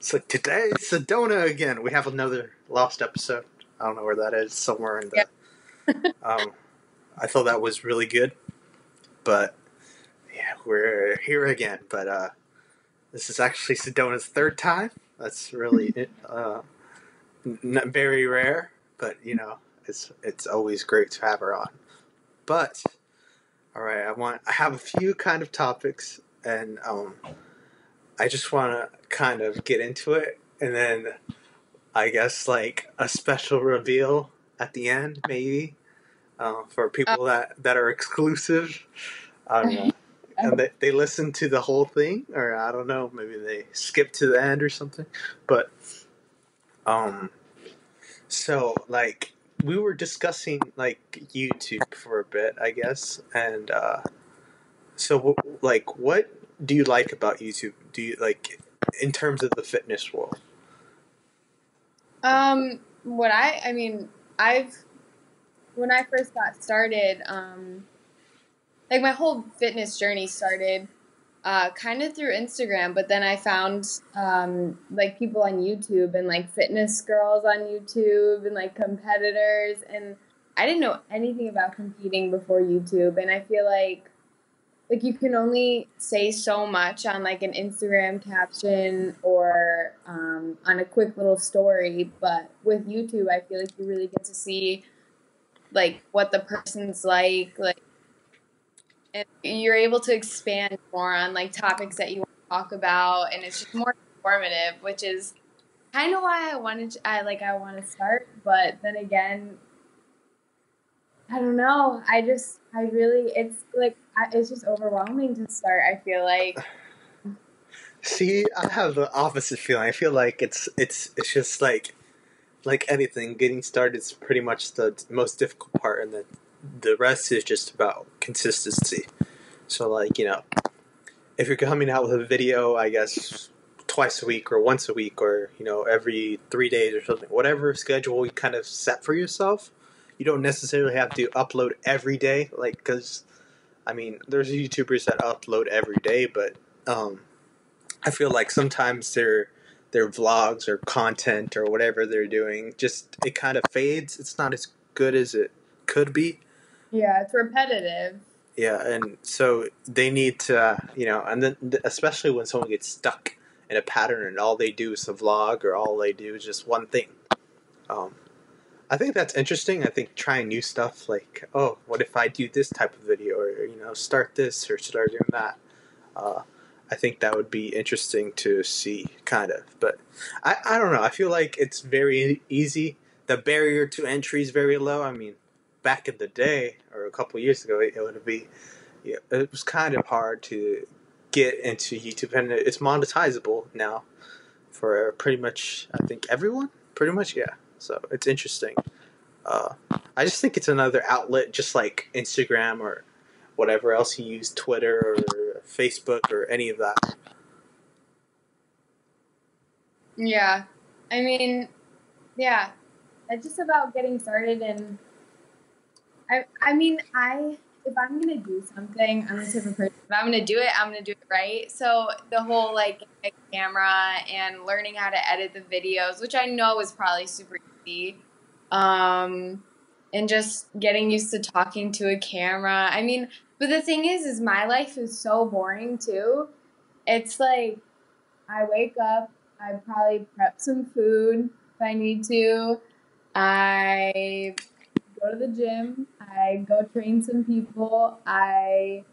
It's like today, Sedona again. We have another lost episode. I don't know where that is. Somewhere in the. um, I thought that was really good, but yeah, we're here again. But uh, this is actually Sedona's third time. That's really uh, not very rare, but you know, it's it's always great to have her on. But all right, I want I have a few kind of topics, and um, I just want to kind of get into it, and then I guess like a special reveal at the end, maybe uh, for people that that are exclusive. I don't know. And they, they listen to the whole thing, or I don't know, maybe they skip to the end or something. But, um, so like we were discussing like YouTube for a bit, I guess, and uh, so like what do you like about YouTube? Do you like in terms of the fitness world? Um, what I I mean, I've when I first got started, um, like my whole fitness journey started uh, kind of through Instagram, but then I found um, like people on YouTube and like fitness girls on YouTube and like competitors, and I didn't know anything about competing before YouTube, and I feel like like you can only say so much on like an Instagram caption or um, on a quick little story, but with YouTube, I feel like you really get to see like what the person's like, like and you're able to expand more on like topics that you want to talk about and it's just more informative which is kind of why i wanted to, i like i want to start but then again i don't know. I just i really it's like it's just overwhelming to start i feel like see i have the opposite feeling i feel like it's it's it's just like like anything getting started is pretty much the most difficult part and then the rest is just about consistency. So, like, you know, if you're coming out with a video, I guess twice a week or once a week or, you know, every three days or something, whatever schedule you kind of set for yourself, you don't necessarily have to upload every day. Like, because, I mean, there's YouTubers that upload every day, but um, I feel like sometimes their their vlogs or content or whatever they're doing just it kind of fades. It's not as good as it could be. Yeah, it's repetitive. Yeah, and so they need to, uh, you know, and then especially when someone gets stuck in a pattern and all they do is a vlog or all they do is just one thing. Um, I think that's interesting. I think trying new stuff like, oh, what if I do this type of video or, you know, start this or start doing that. Uh, I think that would be interesting to see, kind of. But I, I don't know. I feel like it's very easy. The barrier to entry is very low. I mean, back in the day or a couple years ago, it, would be yeah, it was kind of hard to get into YouTube, and it's monetizable now for pretty much I think everyone. Pretty much, yeah. So it's interesting. Uh, I just think it's another outlet, just like Instagram or whatever else you use, Twitter or Facebook or any of that. Yeah, I mean, yeah, it's just about getting started and I, I mean, I if I'm gonna do something, I'm the type person. If I'm gonna do it, I'm gonna do it right. So the whole like camera and learning how to edit the videos, which I know is probably super um, and just getting used to talking to a camera. I mean, but the thing is, is my life is so boring too. It's like I wake up, I probably prep some food if I need to. I go to the gym. I go train some people. I,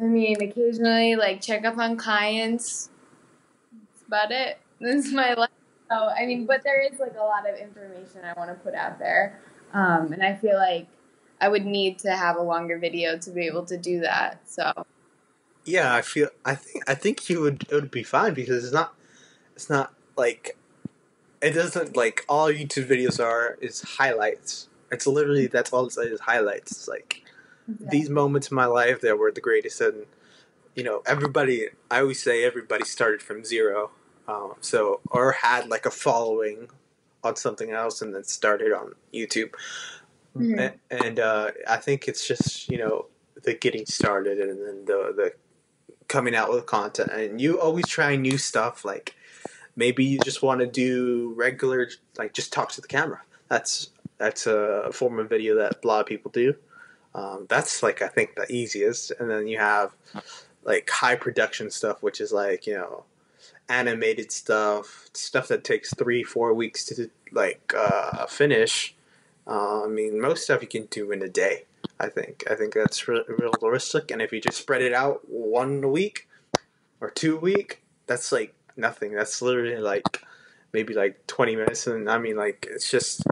I mean, occasionally like check up on clients. That's about it. This is my life. So I mean, but there is like a lot of information I want to put out there, um, and I feel like I would need to have a longer video to be able to do that. So. Yeah, I feel. I think. I think you would. It would be fine because it's not. It's not like it doesn't like all YouTube videos are is highlights. It's literally that's all it is highlights. It's like these moments in my life that were the greatest, and you know everybody. I always say everybody started from zero, um, so or had like a following on something else and then started on YouTube. Mm-hmm. And, and uh, I think it's just you know the getting started and then the the coming out with content and you always try new stuff like maybe you just want to do regular like just talk to the camera that's that's a form of video that a lot of people do um, that's like i think the easiest and then you have like high production stuff which is like you know animated stuff stuff that takes three four weeks to like uh, finish uh, i mean most stuff you can do in a day I think. I think that's re- realistic. And if you just spread it out one week or two week, that's like nothing. That's literally like maybe like 20 minutes. And I mean, like, it's just,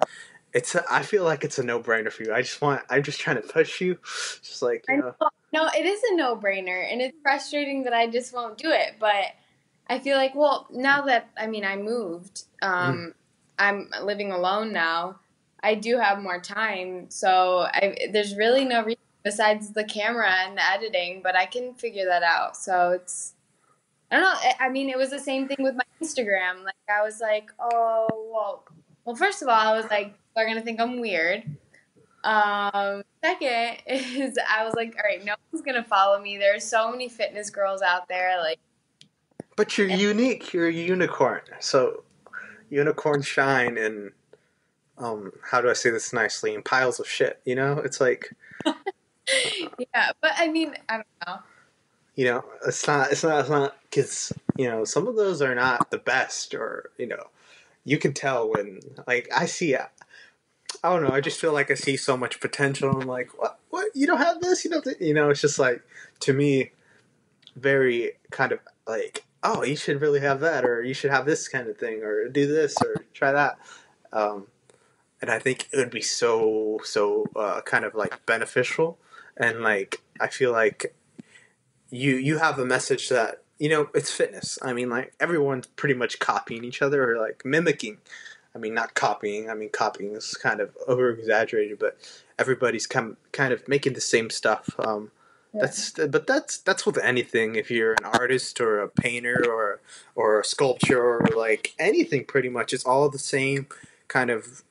it's, a, I feel like it's a no brainer for you. I just want, I'm just trying to push you. Just like, you know. know. No, it is a no brainer. And it's frustrating that I just won't do it. But I feel like, well, now that, I mean, I moved, um, mm. I'm living alone now I do have more time, so I, there's really no reason besides the camera and the editing, but I can figure that out. So it's I don't know. I mean, it was the same thing with my Instagram. Like I was like, oh well, well. First of all, I was like, they're gonna think I'm weird. Um, second is I was like, all right, no one's gonna follow me. There's so many fitness girls out there. Like, but you're unique. You're a unicorn. So unicorns shine and um how do I say this nicely in piles of shit, you know? It's like Yeah, but I mean, I don't know. You know, it's not it's not it's not cuz you know, some of those are not the best or, you know, you can tell when like I see I don't know, I just feel like I see so much potential. I'm like, what what you don't have this, you don't you know, it's just like to me very kind of like oh, you should really have that, or you should have this kind of thing, or do this, or try that. Um, and I think it would be so so uh, kind of like beneficial, and like I feel like you you have a message that you know it's fitness. I mean, like everyone's pretty much copying each other or like mimicking. I mean, not copying. I mean, copying is kind of over exaggerated, but everybody's kind kind of making the same stuff. Um, That's but that's that's with anything. If you're an artist or a painter or or a sculpture or like anything, pretty much it's all the same kind of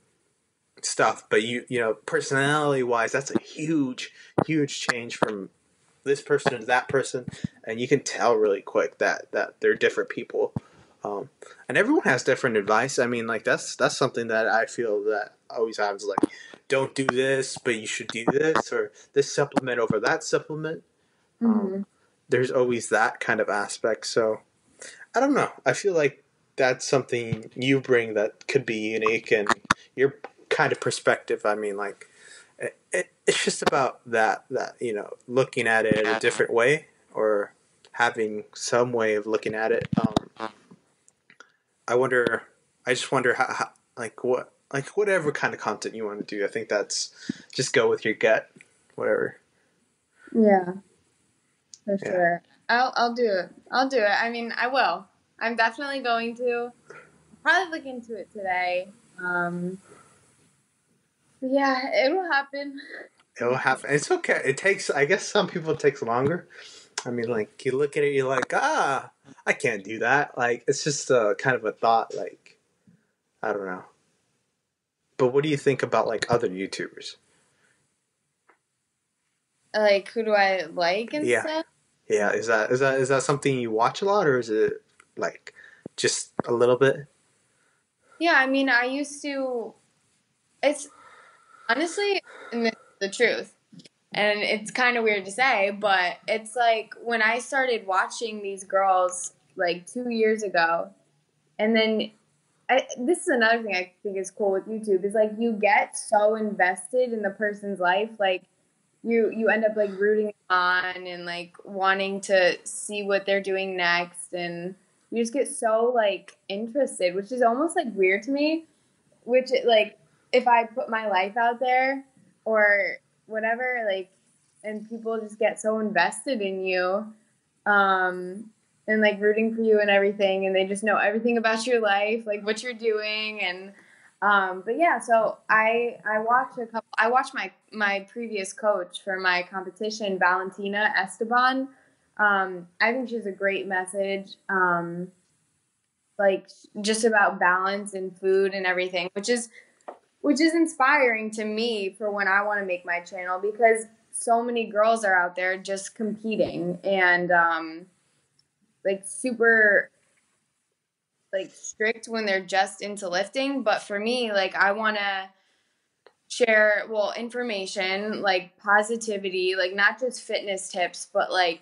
stuff, but you you know personality wise, that's a huge huge change from this person to that person, and you can tell really quick that that they're different people. Um, and everyone has different advice. I mean, like that's that's something that I feel that always happens. Like, don't do this, but you should do this, or this supplement over that supplement. Um, mm-hmm. Um, there's always that kind of aspect. So, I don't know. I feel like that's something you bring that could be unique, and you're kind of perspective. I mean, like it, it, it's just about that that you know looking at it in a different way or having some way of looking at it. Um, I wonder. I just wonder how, how like what like whatever kind of content you want to do. I think that's just go with your gut, whatever. Yeah, for yeah. sure. I'll I'll do it. I'll do it. I mean, I will. I'm definitely going to. Probably look into it today. Um, yeah, it'll happen. It'll happen. It's okay. It takes. I guess some people it takes longer. I mean, like you look at it, you're like, ah, I can't do that. Like it's just a kind of a thought. Like I don't know. But what do you think about like other YouTubers? Like who do I like and yeah. stuff? Yeah, is that is that is that something you watch a lot, or is it like just a little bit? Yeah, I mean, I used to. It's honestly, and this is the truth. And it's kind of weird to say, but it's like when I started watching these girls like two years ago, and then I, this is another thing I think is cool with YouTube is like you get so invested in the person's life, like you you end up like rooting on and like wanting to see what they're doing next, and you just get so like interested, which is almost like weird to me. Which like if I put my life out there or whatever, like, and people just get so invested in you, um, and like rooting for you and everything, and they just know everything about your life, like what you're doing, and um, but yeah, so I I watched a couple. I watched my my previous coach for my competition, Valentina Esteban. Um, I think she's a great message, um, like just about balance and food and everything, which is which is inspiring to me for when I want to make my channel because so many girls are out there just competing and um, like super like strict when they're just into lifting, but for me, like I want to share well information, like positivity, like not just fitness tips, but like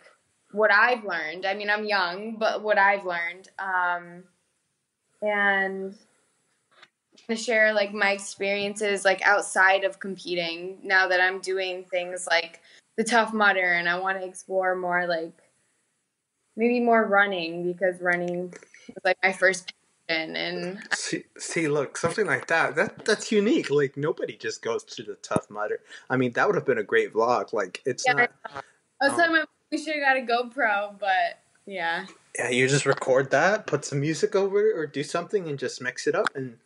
what I've learned. I mean, I'm young, but what I've learned um and to share like my experiences like outside of competing now that I'm doing things like the Tough Mudder and I want to explore more like maybe more running because running was like my first passion and see, see look something like that that that's unique like nobody just goes to the Tough Mudder. I mean that would have been a great vlog like it's yeah, not I was um, my we should have got a GoPro but yeah. Yeah you just record that put some music over it or do something and just mix it up and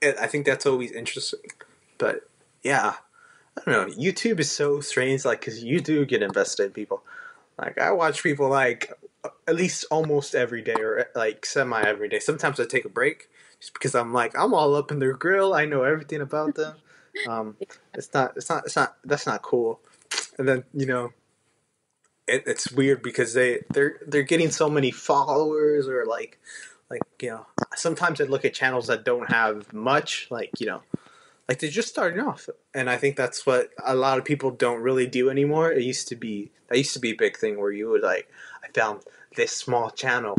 it, I think that's always interesting. But yeah I don't know YouTube is so strange like because you do get invested in people. Like I watch people like at least almost every day or like semi every day. Sometimes I take a break just because I'm like I'm all up in their grill. I know everything about them. Um, it's not. It's not. It's not. That's not cool. And then you know, it, it's weird because they they're they're getting so many followers or like like you know. Sometimes I look at channels that don't have much. Like you know, like they're just starting off, and I think that's what a lot of people don't really do anymore. It used to be that used to be a big thing where you would like I found this small channel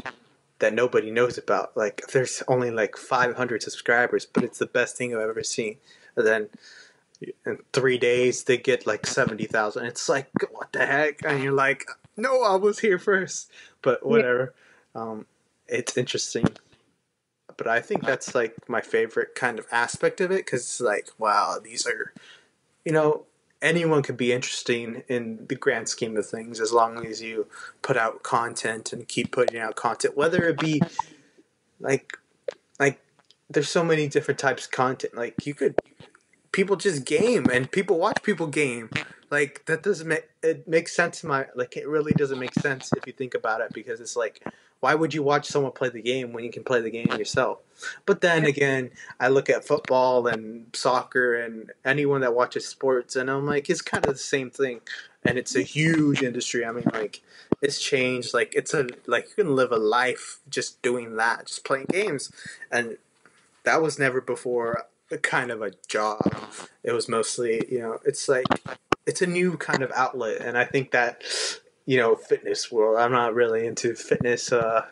that nobody knows about. Like there's only like 500 subscribers, but it's the best thing I've ever seen. And then in three days they get like 70,000. It's like what the heck? And you're like, no, I was here first. But whatever. Yeah. Um, it's interesting. But I think that's like my favorite kind of aspect of it because it's like, wow, these are, you know, anyone could be interesting in the grand scheme of things as long as you put out content and keep putting out content whether it be like like there's so many different types of content. Like you could people just game and people watch people game like that doesn't make it makes sense to my like it really doesn't make sense if you think about it because it's like why would you watch someone play the game when you can play the game yourself? But then again, I look at football and soccer and anyone that watches sports, and I'm like, it's kind of the same thing. And it's a huge industry. I mean, like, it's changed. Like, it's a, like, you can live a life just doing that, just playing games. And that was never before kind of a job. It was mostly, you know, it's like, it's a new kind of outlet. And I think that you know, fitness world. I'm not really into fitness uh,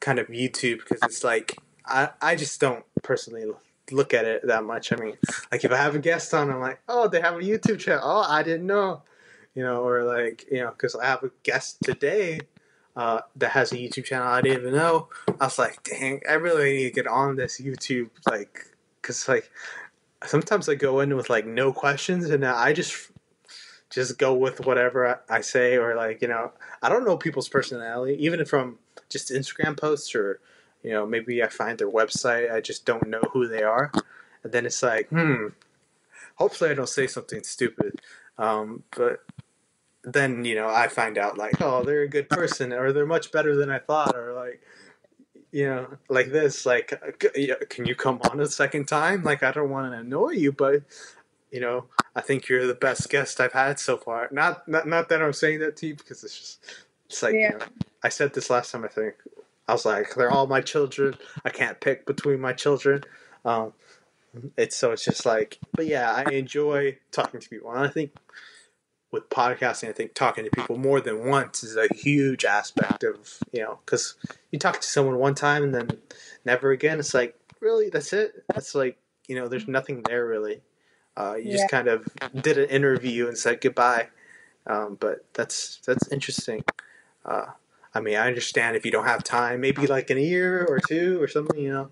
kind of YouTube because it's like I I just don't personally look at it that much. I mean, like if I have a guest on, I'm like, oh, they have a YouTube channel. Oh, I didn't know, you know, or like you know, because I have a guest today. Uh, that has a YouTube channel I didn't even know. I was like, dang, I really need to get on this YouTube, like, cause like sometimes I go in with like no questions, and I just just go with whatever I say or like you know I don't know people's personality even from just Instagram posts or you know maybe I find their website I just don't know who they are. And then it's like hmm hopefully I don't say something stupid. Um, but then you know I find out like oh they're a good person or they're much better than I thought or like you know like this like can you come on a second time like I don't want to annoy you but you know, I think you're the best guest I've had so far. Not not not that I'm saying that to you because it's just it's like yeah. you know, I said this last time I think. I was like, they're all my children. I can't pick between my children. Um, it's so it's just like, but yeah, I enjoy talking to people, and I think with podcasting, I think talking to people more than once is a huge aspect of you know because you talk to someone one time and then never again. It's like really that's it. That's like you know, there's nothing there really. Uh, you yeah. just kind of did an interview and said goodbye. Um, but that's that's interesting. Uh, I mean, I understand if you don't have time, maybe like in a year or two or something, you know,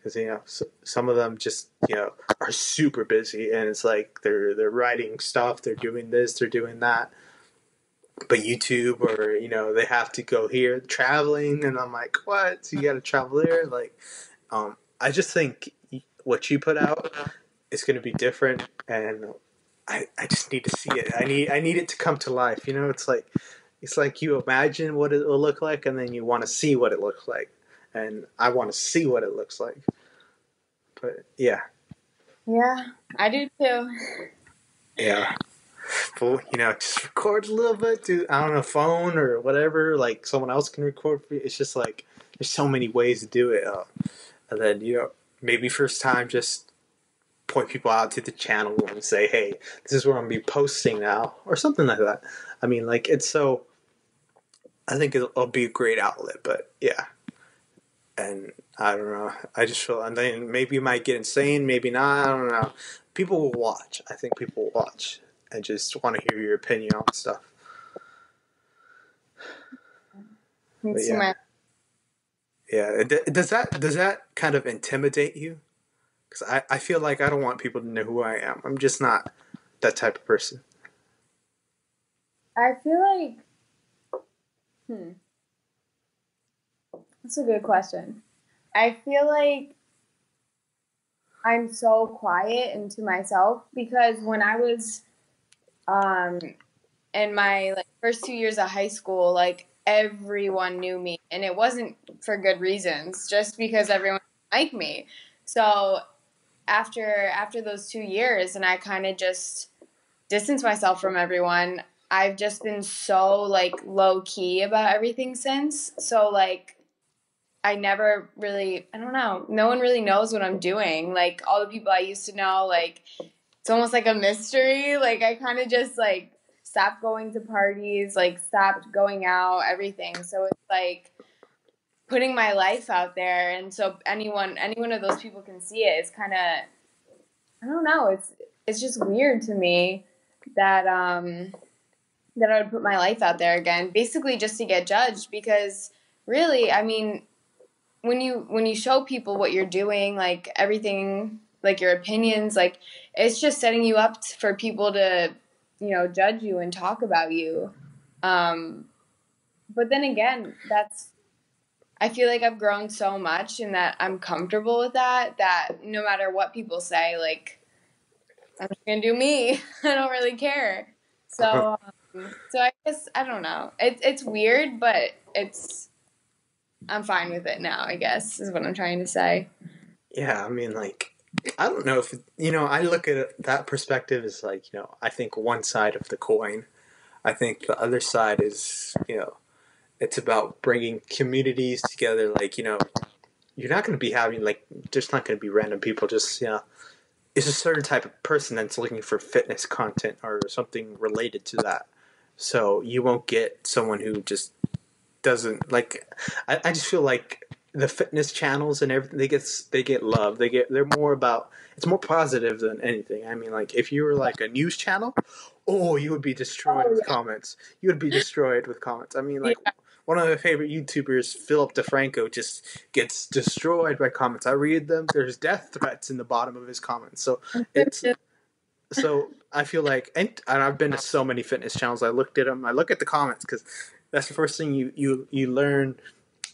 because you know so, some of them just you know are super busy and it's like they're they're writing stuff, they're doing this, they're doing that. But YouTube or you know they have to go here traveling, and I'm like, what? So you got to travel there? Like, um, I just think what you put out is going to be different, and I, I just need to see it. I need I need it to come to life. You know, it's like it's like you imagine what it will look like, and then you want to see what it looks like, and I want to see what it looks like. But yeah. Yeah, I do too. Yeah. you know, just record a little bit to I don't know, a phone or whatever. Like someone else can record for you. It's just like there's so many ways to do it. Uh, and then you know, maybe first time just point people out to the channel and say, hey, this is where I'm gonna be posting now, or something like that. I mean, like it's so. I think it'll, it'll be a great outlet, but yeah, and I don't know. I just feel, and then maybe you might get insane, maybe not. I don't know. People will watch. I think people will watch and just want to hear your opinion on stuff. But yeah. yeah. Does that does that kind of intimidate you? Because I, I feel like I don't want people to know who I am. I'm just not that type of person. I feel like, hmm, that's a good question. I feel like I'm so quiet and to myself because when I was um in my like first two years of high school, like everyone knew me and it wasn't for good reasons, just because everyone liked me. So after after those two years and I kind of just distanced myself from everyone, I've just been so like low key about everything since. So like I never really, I don't know, no one really knows what I'm doing. Like all the people I used to know, like it's almost like a mystery. Like I kind of just like stopped going to parties, like stopped going out, everything. So it's like putting my life out there, and so anyone, any one of those people can see it. It's kind of, I don't know. It's it's just weird to me that um that I would put my life out there again, basically just to get judged because really, I mean, when you when you show people what you're doing, like everything, like your opinions, like it's just setting you up for people to, you know, judge you and talk about you. Um, but then again, that's I feel like I've grown so much and that I'm comfortable with that that no matter what people say, like I'm just gonna do me. I don't really care. So, um, so I guess I don't know. It's it's weird, but it's I'm fine with it now, I guess, is what I'm trying to say. Yeah, I mean, like, I don't know if, you know, I look at it, that perspective as like, you know, I think one side of the coin. I think the other side is, you know, it's about bringing communities together. Like, you know, you're not going to be having, like, there's not going to be random people just, you know, it's a certain type of person that's looking for fitness content or something related to that. So you won't get someone who just doesn't like. I, I just feel like the fitness channels and everything they get they get love. They get they're more about it's more positive than anything. I mean, like if you were like a news channel, oh, you would be destroyed oh, with yeah. comments. You would be destroyed with comments. I mean, like. Yeah. One of my favorite YouTubers, Philip DeFranco, just gets destroyed by comments. I read them. There's death threats in the bottom of his comments. So it's so I feel like, and, and I've been to so many fitness channels. I looked at them. I look at the comments because that's the first thing you you you learn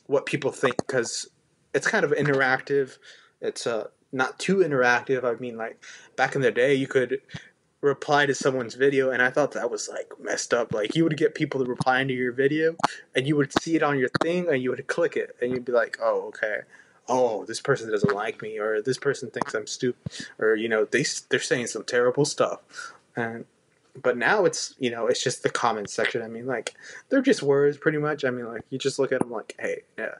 what people think because it's kind of interactive. It's uh not too interactive. I mean, like back in the day, you could reply to someone's video, and I thought that was like messed up. Like you would get people to reply into your video, and you would see it on your thing, and you would click it, and you'd be like, "Oh, okay." Oh, this person doesn't like me, or this person thinks I'm stupid, or you know, they they're saying some terrible stuff, and but now it's you know it's just the comments section. I mean, like they're just words, pretty much. I mean, like you just look at them like, hey, yeah,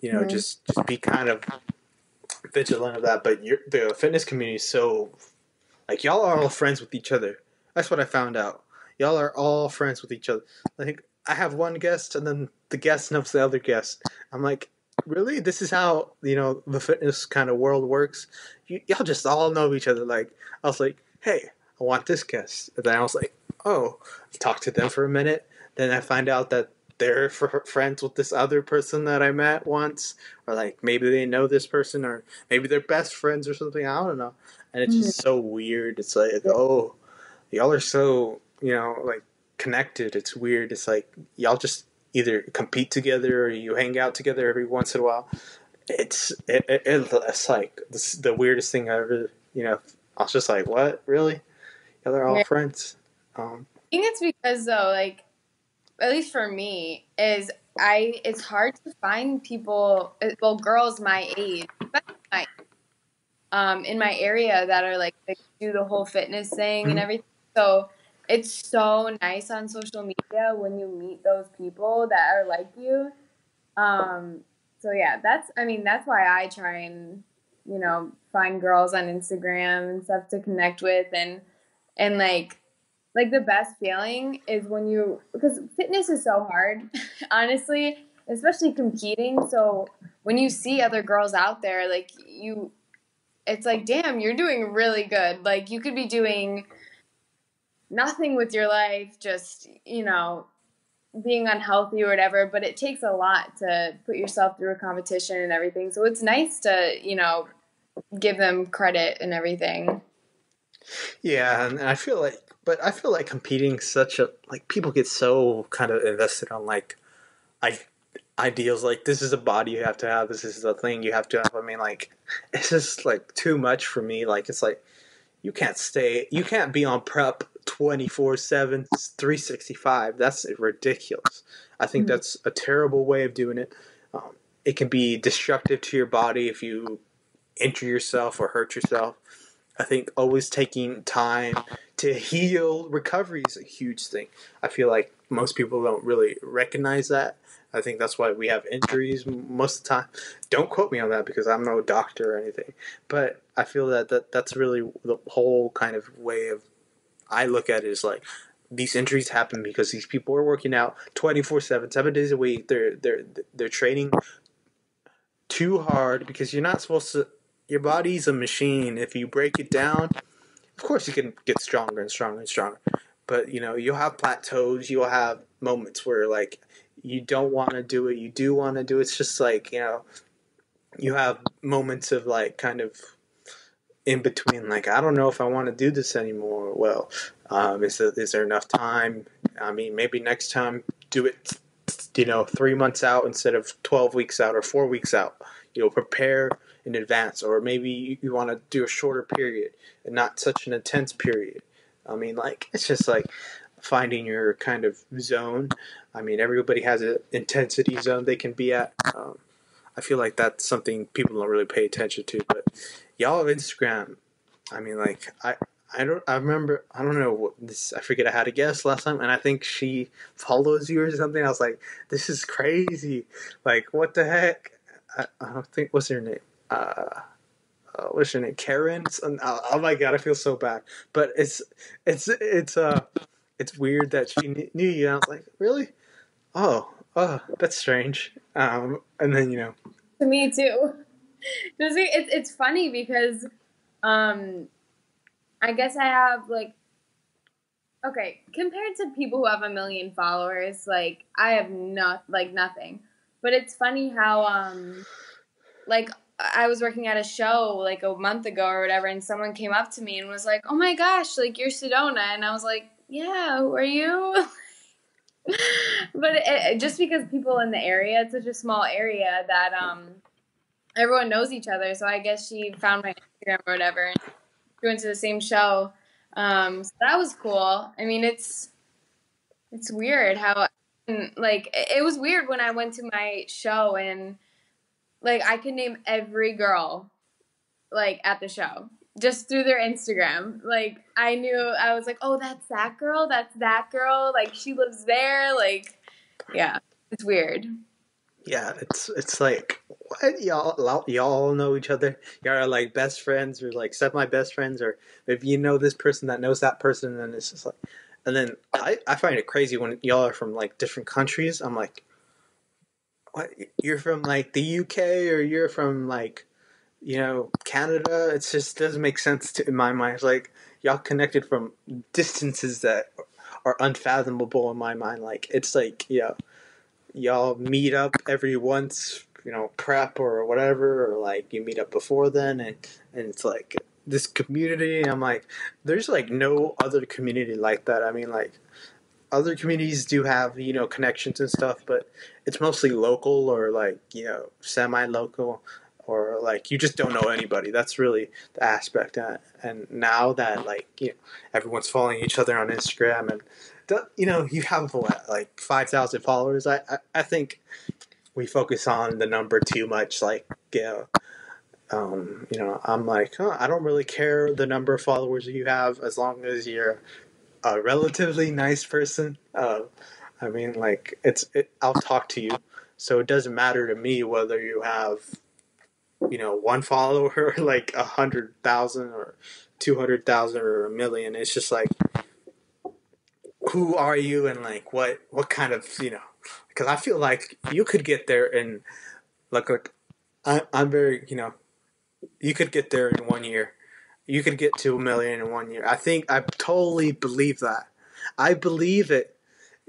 you know, mm-hmm. just just be kind of vigilant of that. But you're, the fitness community is so like y'all are all friends with each other. That's what I found out. Y'all are all friends with each other. Like I have one guest, and then the guest knows the other guest. I'm like, really? This is how you know the fitness kind of world works. You, y'all just all know each other. Like I was like, hey, I want this guest. And then I was like, oh, talk to them for a minute. Then I find out that they're friends with this other person that I met once, or like maybe they know this person, or maybe they're best friends or something. I don't know. And it's just mm-hmm. so weird. It's like, oh, y'all are so you know like connected. It's weird. It's like y'all just either compete together or you hang out together every once in a while. It's it, it it's like the weirdest thing I ever you know. I was just like, what really? Yeah, they're all yeah. friends. Um, I think it's because though, like at least for me, is I it's hard to find people, uh, well, girls my age, my, um, in my area that are like do the whole fitness thing mm-hmm. and everything. So it's so nice on social media when you meet those people that are like you. Um, so yeah, that's I mean that's why I try and you know find girls on Instagram and stuff to connect with and and like like the best feeling is when you because fitness is so hard honestly especially competing. So when you see other girls out there like you it's like damn you're doing really good. Like you could be doing nothing with your life just you know being unhealthy or whatever but it takes a lot to put yourself through a competition and everything. So it's nice to you know give them credit and everything yeah and i feel like but i feel like competing such a like people get so kind of invested on like i ideals like this is a body you have to have this is a thing you have to have. I mean like it's just like too much for me. Like it's like you can't stay you can't be on prep 24 7 365 that's ridiculous. I think mm-hmm. that's a terrible way of doing it. Um, it can be destructive to your body if you injure yourself or hurt yourself i think always taking time to heal recovery is a huge thing i feel like most people don't really recognize that I think that's why we have injuries most of the time. Don't quote me on that because I'm no doctor or anything, but I feel that, that that's really the whole kind of way of I look at it is like these injuries happen because these people are working out 24/7, 7 days a week. They're they're they're training too hard because you're not supposed to your body's a machine. If you break it down, of course you can get stronger and stronger and stronger. But you know, you'll have plateaus, you'll have moments where like you don't want to do it, you do want to do it. It's just like, you know, you have moments of like kind of in between like i don't know if i want to do this anymore well um, is, there, is there enough time i mean maybe next time do it you know three months out instead of 12 weeks out or four weeks out you know prepare in advance or maybe you, you want to do a shorter period and not such an intense period i mean like it's just like finding your kind of zone. I mean, everybody has an intensity zone they can be at. Um, I feel like that's something people don't really pay attention to. But y'all have Instagram. I mean, like I. I don't. I remember. I don't know what this. I forget. I had a guest last time, and I think she follows you or something. I was like, "This is crazy! Like, what the heck?" I, I don't think what's her name. Uh, uh, what's her name? Karen. Oh, oh, my god, I feel so bad. But it's it's it's uh it's weird that she knew you. And I like, really? Oh, oh, that's strange. Um, and then you know, to me too. It's it's funny because, um, I guess I have like, okay, compared to people who have a million followers, like I have not like nothing. But it's funny how um, like I was working at a show like a month ago or whatever, and someone came up to me and was like, "Oh my gosh, like you're Sedona," and I was like, yeah, who are you? but it, just because people in the area, it's such a small area that um everyone knows each other. So I guess she found my Instagram or whatever. And we went to the same show. Um, so that was cool. I mean, it's it's weird how like it was weird when I went to my show and like I could name every girl like at the show just through their Instagram. Like I knew I was like, oh, that's that girl. That's that girl. Like she lives there. Like, yeah, it's weird. Yeah, it's it's like what y'all y'all know each other. Y'all are like best friends or like semi best friends, or if you know this person that knows that person, and it's just like, and then I I find it crazy when y'all are from like different countries. I'm like? You're from like the UK or you're from like you know, Canada, it just doesn't make sense to, in my mind. It's like y'all connected from distances that are unfathomable in my mind. Like it's like, you know, y'all meet up every once, you know, prep or whatever, or like you meet up before then, and and it's like this community. I'm like, there's like no other community like that. I mean, like other communities do have you know connections and stuff, but it's mostly local or like you know semi local or like you just don't know anybody. That's really the aspect. And now that like you know, everyone's following each other on Instagram and you know you have what like five thousand followers. I, I, I think we focus on the number too much. Like you know, um, you know I'm like I don't really care the number of followers you have as long as you're a relatively nice person. Uh, I mean, like it's it, I'll talk to you, so it doesn't matter to me whether you have, you know, one follower, like a hundred thousand or two hundred thousand or a million. It's just like, who are you and like what what kind of you know? Because I feel like you could get there and like like I, I'm very you know, you could get there in one year. You can get to a million in one year. I think I totally believe that. I believe it.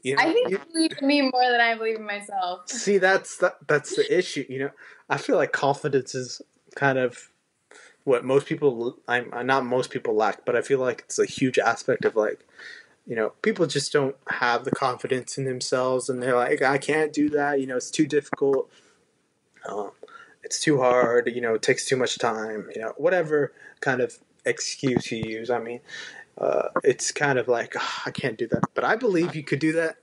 You know, I think you believe in me more than I believe in myself. See, that's that, that's the issue. You know, I feel like confidence is kind of what most people. I'm not most people lack, but I feel like it's a huge aspect of like, you know, people just don't have the confidence in themselves, and they're like, I can't do that. You know, it's too difficult. Um, it's too hard. You know, it takes too much time. You know, whatever kind of excuse you use. I mean, uh, it's kind of like oh, I can't do that, but I believe you could do that,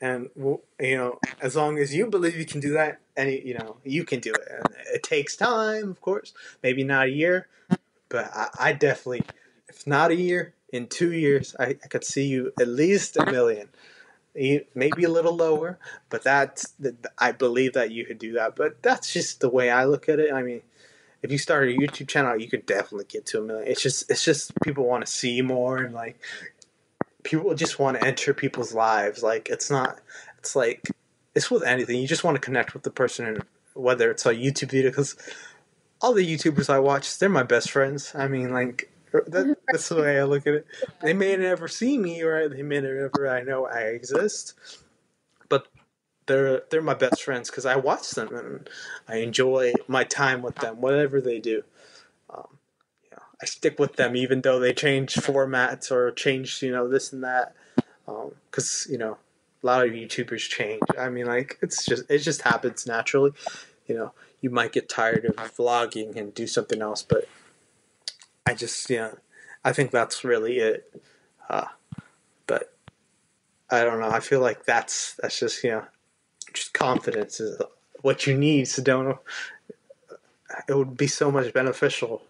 and you know, as long as you believe you can do that, any you know, you can do it. And it takes time, of course, maybe not a year, but I, I definitely, if not a year, in two years, I, I could see you at least a million maybe a little lower, but that's I believe that you could do that. But that's just the way I look at it. I mean, if you start a YouTube channel, you could definitely get to a million. It's just it's just people want to see more and like people just want to enter people's lives. Like it's not it's like it's with anything. You just want to connect with the person and whether it's a YouTube video because all the YouTubers I watch, they're my best friends. I mean, like er, that, that's the way I look at it. They may never see me, or they may never I know I exist, they're they're my best friends because I watch them and I enjoy my time with them, whatever they do. Um, I stick with them even though they change formats or change, you know, this and that. Because um, you know, a lot of YouTubers change. I mean, like it's just it just happens naturally. You know, you might get tired of vlogging and do something else, but I just yeah, I think that's really it. Uh, but I don't know. I feel like that's that's just you know just confidence is what you need. Sedona, it would be so much beneficial.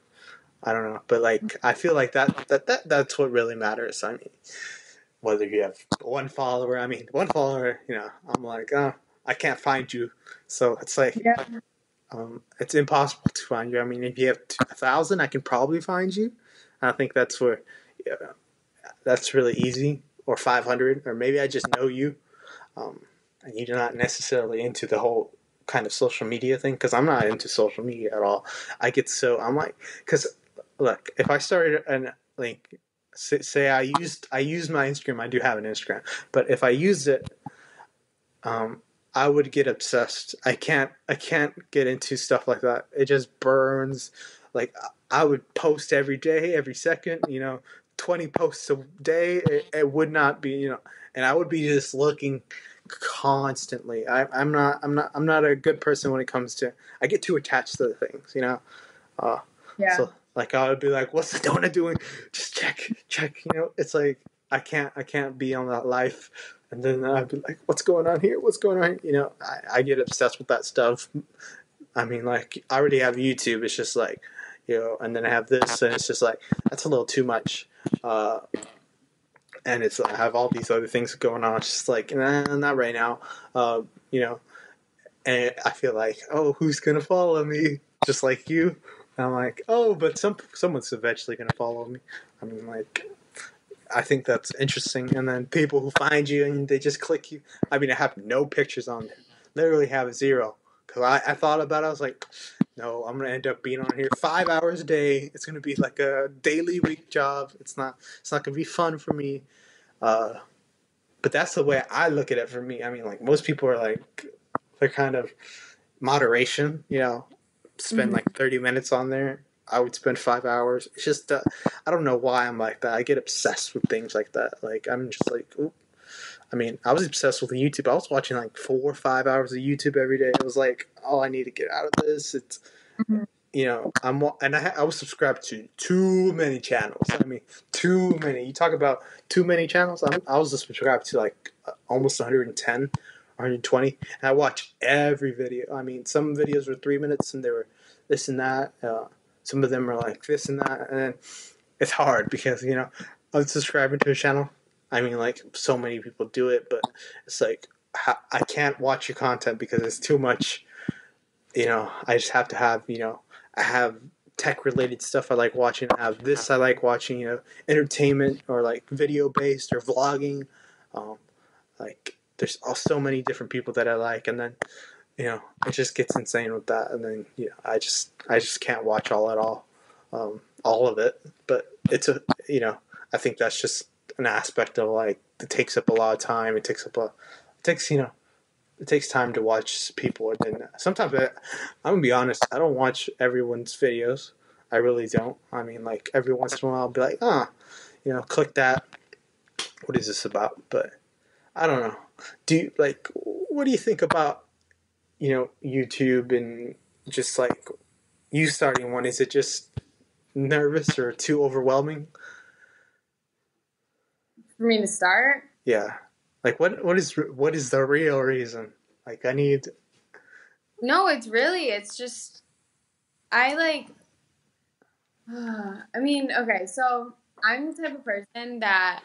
I don't know, but like I feel like that that that that's what really matters. I mean, whether you have one follower, I mean, one follower, you know, I'm like, oh, I can't find you, so it's like, yeah. um, it's impossible to find you. I mean, if you have a thousand, I can probably find you. I think that's where, yeah, that's really easy. Or five hundred, or maybe I just know you. Um, and you're not necessarily into the whole kind of social media thing because I'm not into social media at all. I get so I'm like because look if I started and like say, I used I used my Instagram I do have an Instagram but if I used it um I would get obsessed. I can't I can't get into stuff like that. It just burns. Like I would post every day, every second, you know, 20 posts a day. It, it would not be, you know, and I would be just looking constantly. I, I'm not. I'm not. I'm not a good person when it comes to. I get too attached to the things, you know. Uh, yeah. So like I would be like, "What's Sedona doing? Just check, check." You know, it's like I can't. I can't be on that life. And then I'd be like, "What's going on here? What's going on?" You know, I, I get obsessed with that stuff. I mean, like I already have YouTube. It's just like, you know, and then I have this, and it's just like that's a little too much. Uh, and it's I have all these other things going on. It's just like, nah, not right now. Uh, you know, and I feel like, oh, who's gonna follow me? Just like you. And I'm like, oh, but some someone's eventually gonna follow me. I mean, like, I think that's interesting. And then people who find you and they just click you. I mean, I have no pictures on there. Literally have zero. Cause I, I thought about it. I was like, no, I'm gonna end up being on here five hours a day. It's gonna be like a daily week job. It's not. It's not gonna be fun for me. Uh, but that's the way I look at it. For me, I mean, like most people are like, they're kind of moderation. You know, spend mm-hmm. like 30 minutes on there. I would spend five hours. It's just uh, I don't know why I'm like that. I get obsessed with things like that. Like I'm just like, oop. I mean, I was obsessed with YouTube. I was watching like four or five hours of YouTube every day. It was like, oh, I need to get out of this. It's, mm-hmm. you know, I'm and I, I was subscribed to too many channels. I mean, too many. You talk about too many channels. I'm, I was subscribed to like almost 110, 120, and I watch every video. I mean, some videos were three minutes and they were this and that. Uh, some of them are like this and that, and it's hard because you know, I'm subscribing to a channel I mean, like so many people do it, but it's like I can't watch your content because it's too much. You know, I just have to have you know I have tech related stuff I like watching. I have this I like watching. You know, entertainment or like video based or vlogging. Um, like there's all so many different people that I like, and then you know it just gets insane with that, and then you know I just I just can't watch all at all, um, all of it. But it's a you know I think that's just an aspect of like it takes up a lot of time. It takes up a it takes you know it takes time to watch people, and sometimes I, I'm gonna be honest. I don't watch everyone's videos. I really don't. I mean, like every once in a while, I'll be like, ah, you know, click that. What is this about? But I don't know. Do you like? What do you think about you know YouTube and just like you starting one? Is it just nervous or too overwhelming? For me to start? Yeah. Like what what is what is the real reason? Like I need No, it's really it's just I like I mean, okay, so I'm the type of person that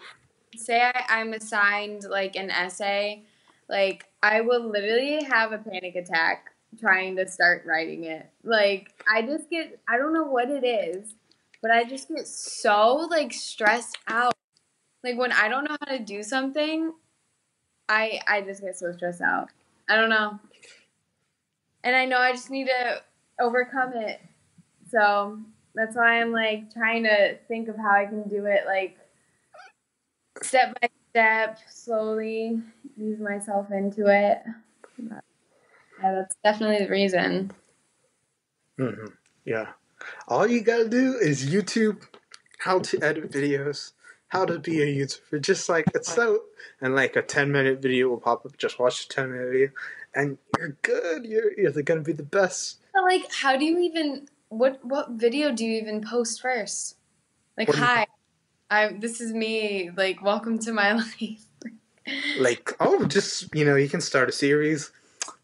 say I, I'm assigned like an essay, like I will literally have a panic attack trying to start writing it. Like I just get I don't know what it is, but I just get so like stressed out. Like when I don't know how to do something, I I just get so stressed out. I don't know. And I know I just need to overcome it. So that's why I'm like trying to think of how I can do it like step by step, slowly ease myself into it. Yeah, that's definitely the reason. Mm-hmm. Yeah. All you gotta do is YouTube how to edit videos how to be a YouTuber. Just like it's so, and like a ten minute video will pop up. Just watch the ten minute video, and you're good. You're you're gonna be the best. But like, how do you even what what video do you even post first? Like, hi, I'm this is me. Like, welcome to my life. like, oh, just you know, you can start a series,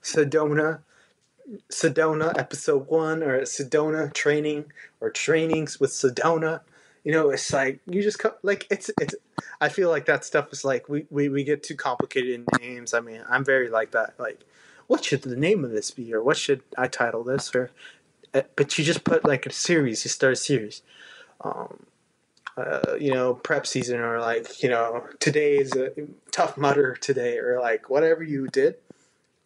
Sedona. Sedona episode one or Sedona training or trainings with Sedona you know, it's like you just like it's it's. I feel like that stuff is like we, we we get too complicated in names. I mean, I'm very like that. Like, what should the name of this be, or what should I title this, or? Uh, but you just put like a series. You start a series. Um, uh, you know, prep season, or like you know, today is a Tough Mudder today, or like whatever you did.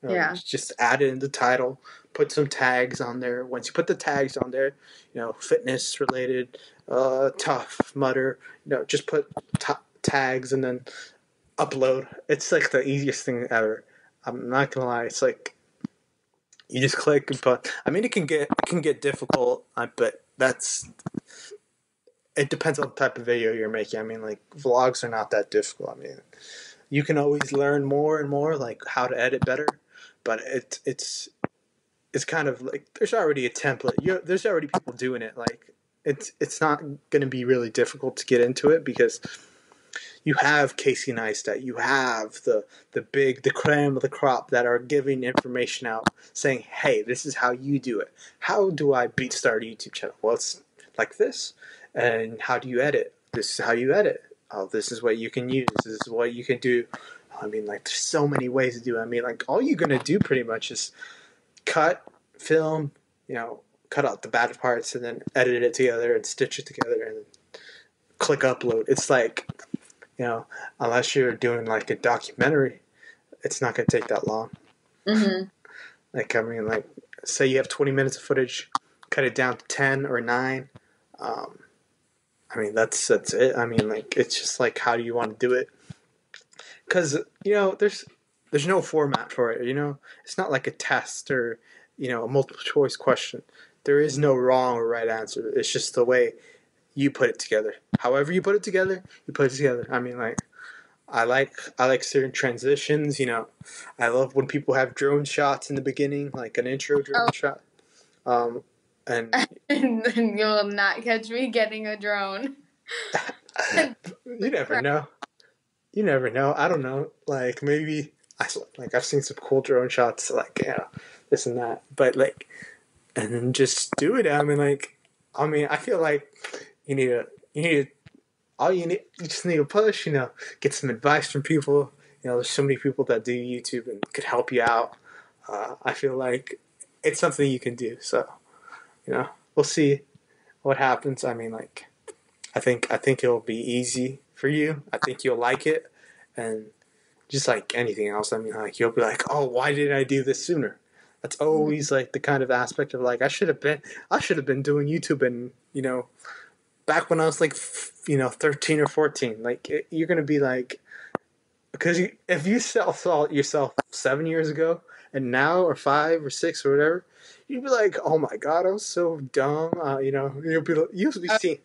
Um, yeah. Just add it in the title. Put some tags on there. Once you put the tags on there, you know, fitness related, uh, Tough Mudder, You know, just put t- tags and then upload. It's like the easiest thing ever. I'm not gonna lie. It's like you just click and put. I mean, it can get it can get difficult, but that's it depends on the type of video you're making. I mean, like vlogs are not that difficult. I mean, you can always learn more and more, like how to edit better. But it it's it's kind of like there's already a template. you there's already people doing it. Like it's it's not going to be really difficult to get into it because you have Casey Neistat, you have the the big the creme of the crop that are giving information out, saying, "Hey, this is how you do it. How do I beat start a YouTube channel? Well, it's like this. And how do you edit? This is how you edit. Oh, this is what you can use. This is what you can do. I mean, like, there's so many ways to do it. I mean, like, all you're gonna do pretty much is cut, film, you know, cut out the bad parts and then edit it together and stitch it together and click upload. It's like, you know, unless you're doing like a documentary, it's not going to take that long. Mm-hmm. Like, I mean, like, say you have 20 minutes of footage, cut it down to 10 or 9. Um, I mean, that's that's it. I mean, like, it's just like, how do you want to do it? Because you know, there's there's no format for it. You know, it's not like a test or you know a multiple choice question there is no wrong or right answer. It's just the way you put it together. However you put it together, you put it together. I mean, like I like I like certain transitions. You know, I love when people have drone shots in the beginning, like an intro drone oh. shot. Um, and you will not catch me getting a drone. you never know. You never know. I don't know. Like maybe I like I've seen some cool drone shots, like yeah, this and that. But like and then just do it. I mean, like, I mean, I feel like you need to you need to all you need, you just need to push. You know, get some advice from people. You know, there's so many people that do YouTube and could help you out. Uh, I feel like it's something you can do. So, you know, we'll see what happens. I mean, like, I think I think it'll be easy for you. I think you'll like it, and just like anything else, I mean, like you'll be like, oh, why didn't I do this sooner? That's always like the kind of aspect of like I should have been I should have been doing YouTube and you know back when I was like f- you know 13 or 14 like it, you're gonna be like because you, if you saw, saw yourself seven years ago and now or five or six or whatever you'd be like oh my god I was so dumb uh, you know you'll be you'll be seeing